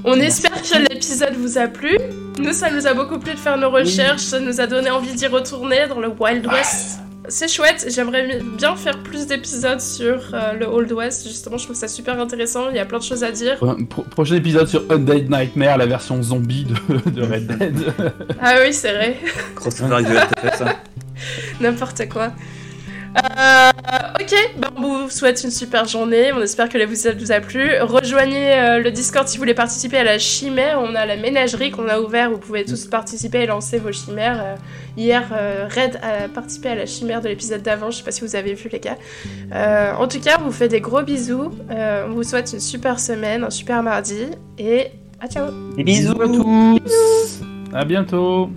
On espère que l'épisode vous a plu. Nous, ça nous a beaucoup plu de faire nos recherches, ça nous a donné envie d'y retourner dans le Wild West. C'est chouette, j'aimerais bien faire plus d'épisodes sur euh, le Old West, justement, je trouve ça super intéressant, il y a plein de choses à dire. Pro- pro- prochain épisode sur Undead Nightmare, la version zombie de, [laughs] de Red Dead. Ah oui, c'est vrai. Hein. [laughs] N'importe quoi. Euh, ok, ben on vous souhaite une super journée. On espère que l'épisode vous a plu. Rejoignez euh, le Discord si vous voulez participer à la chimère. On a la ménagerie qu'on a ouvert. Vous pouvez tous participer et lancer vos chimères. Euh, hier, euh, Red a participé à la chimère de l'épisode d'avant. Je sais pas si vous avez vu, les gars. Euh, en tout cas, on vous fait des gros bisous. Euh, on vous souhaite une super semaine, un super mardi. Et à ciao! Des bisous à tous. À bientôt.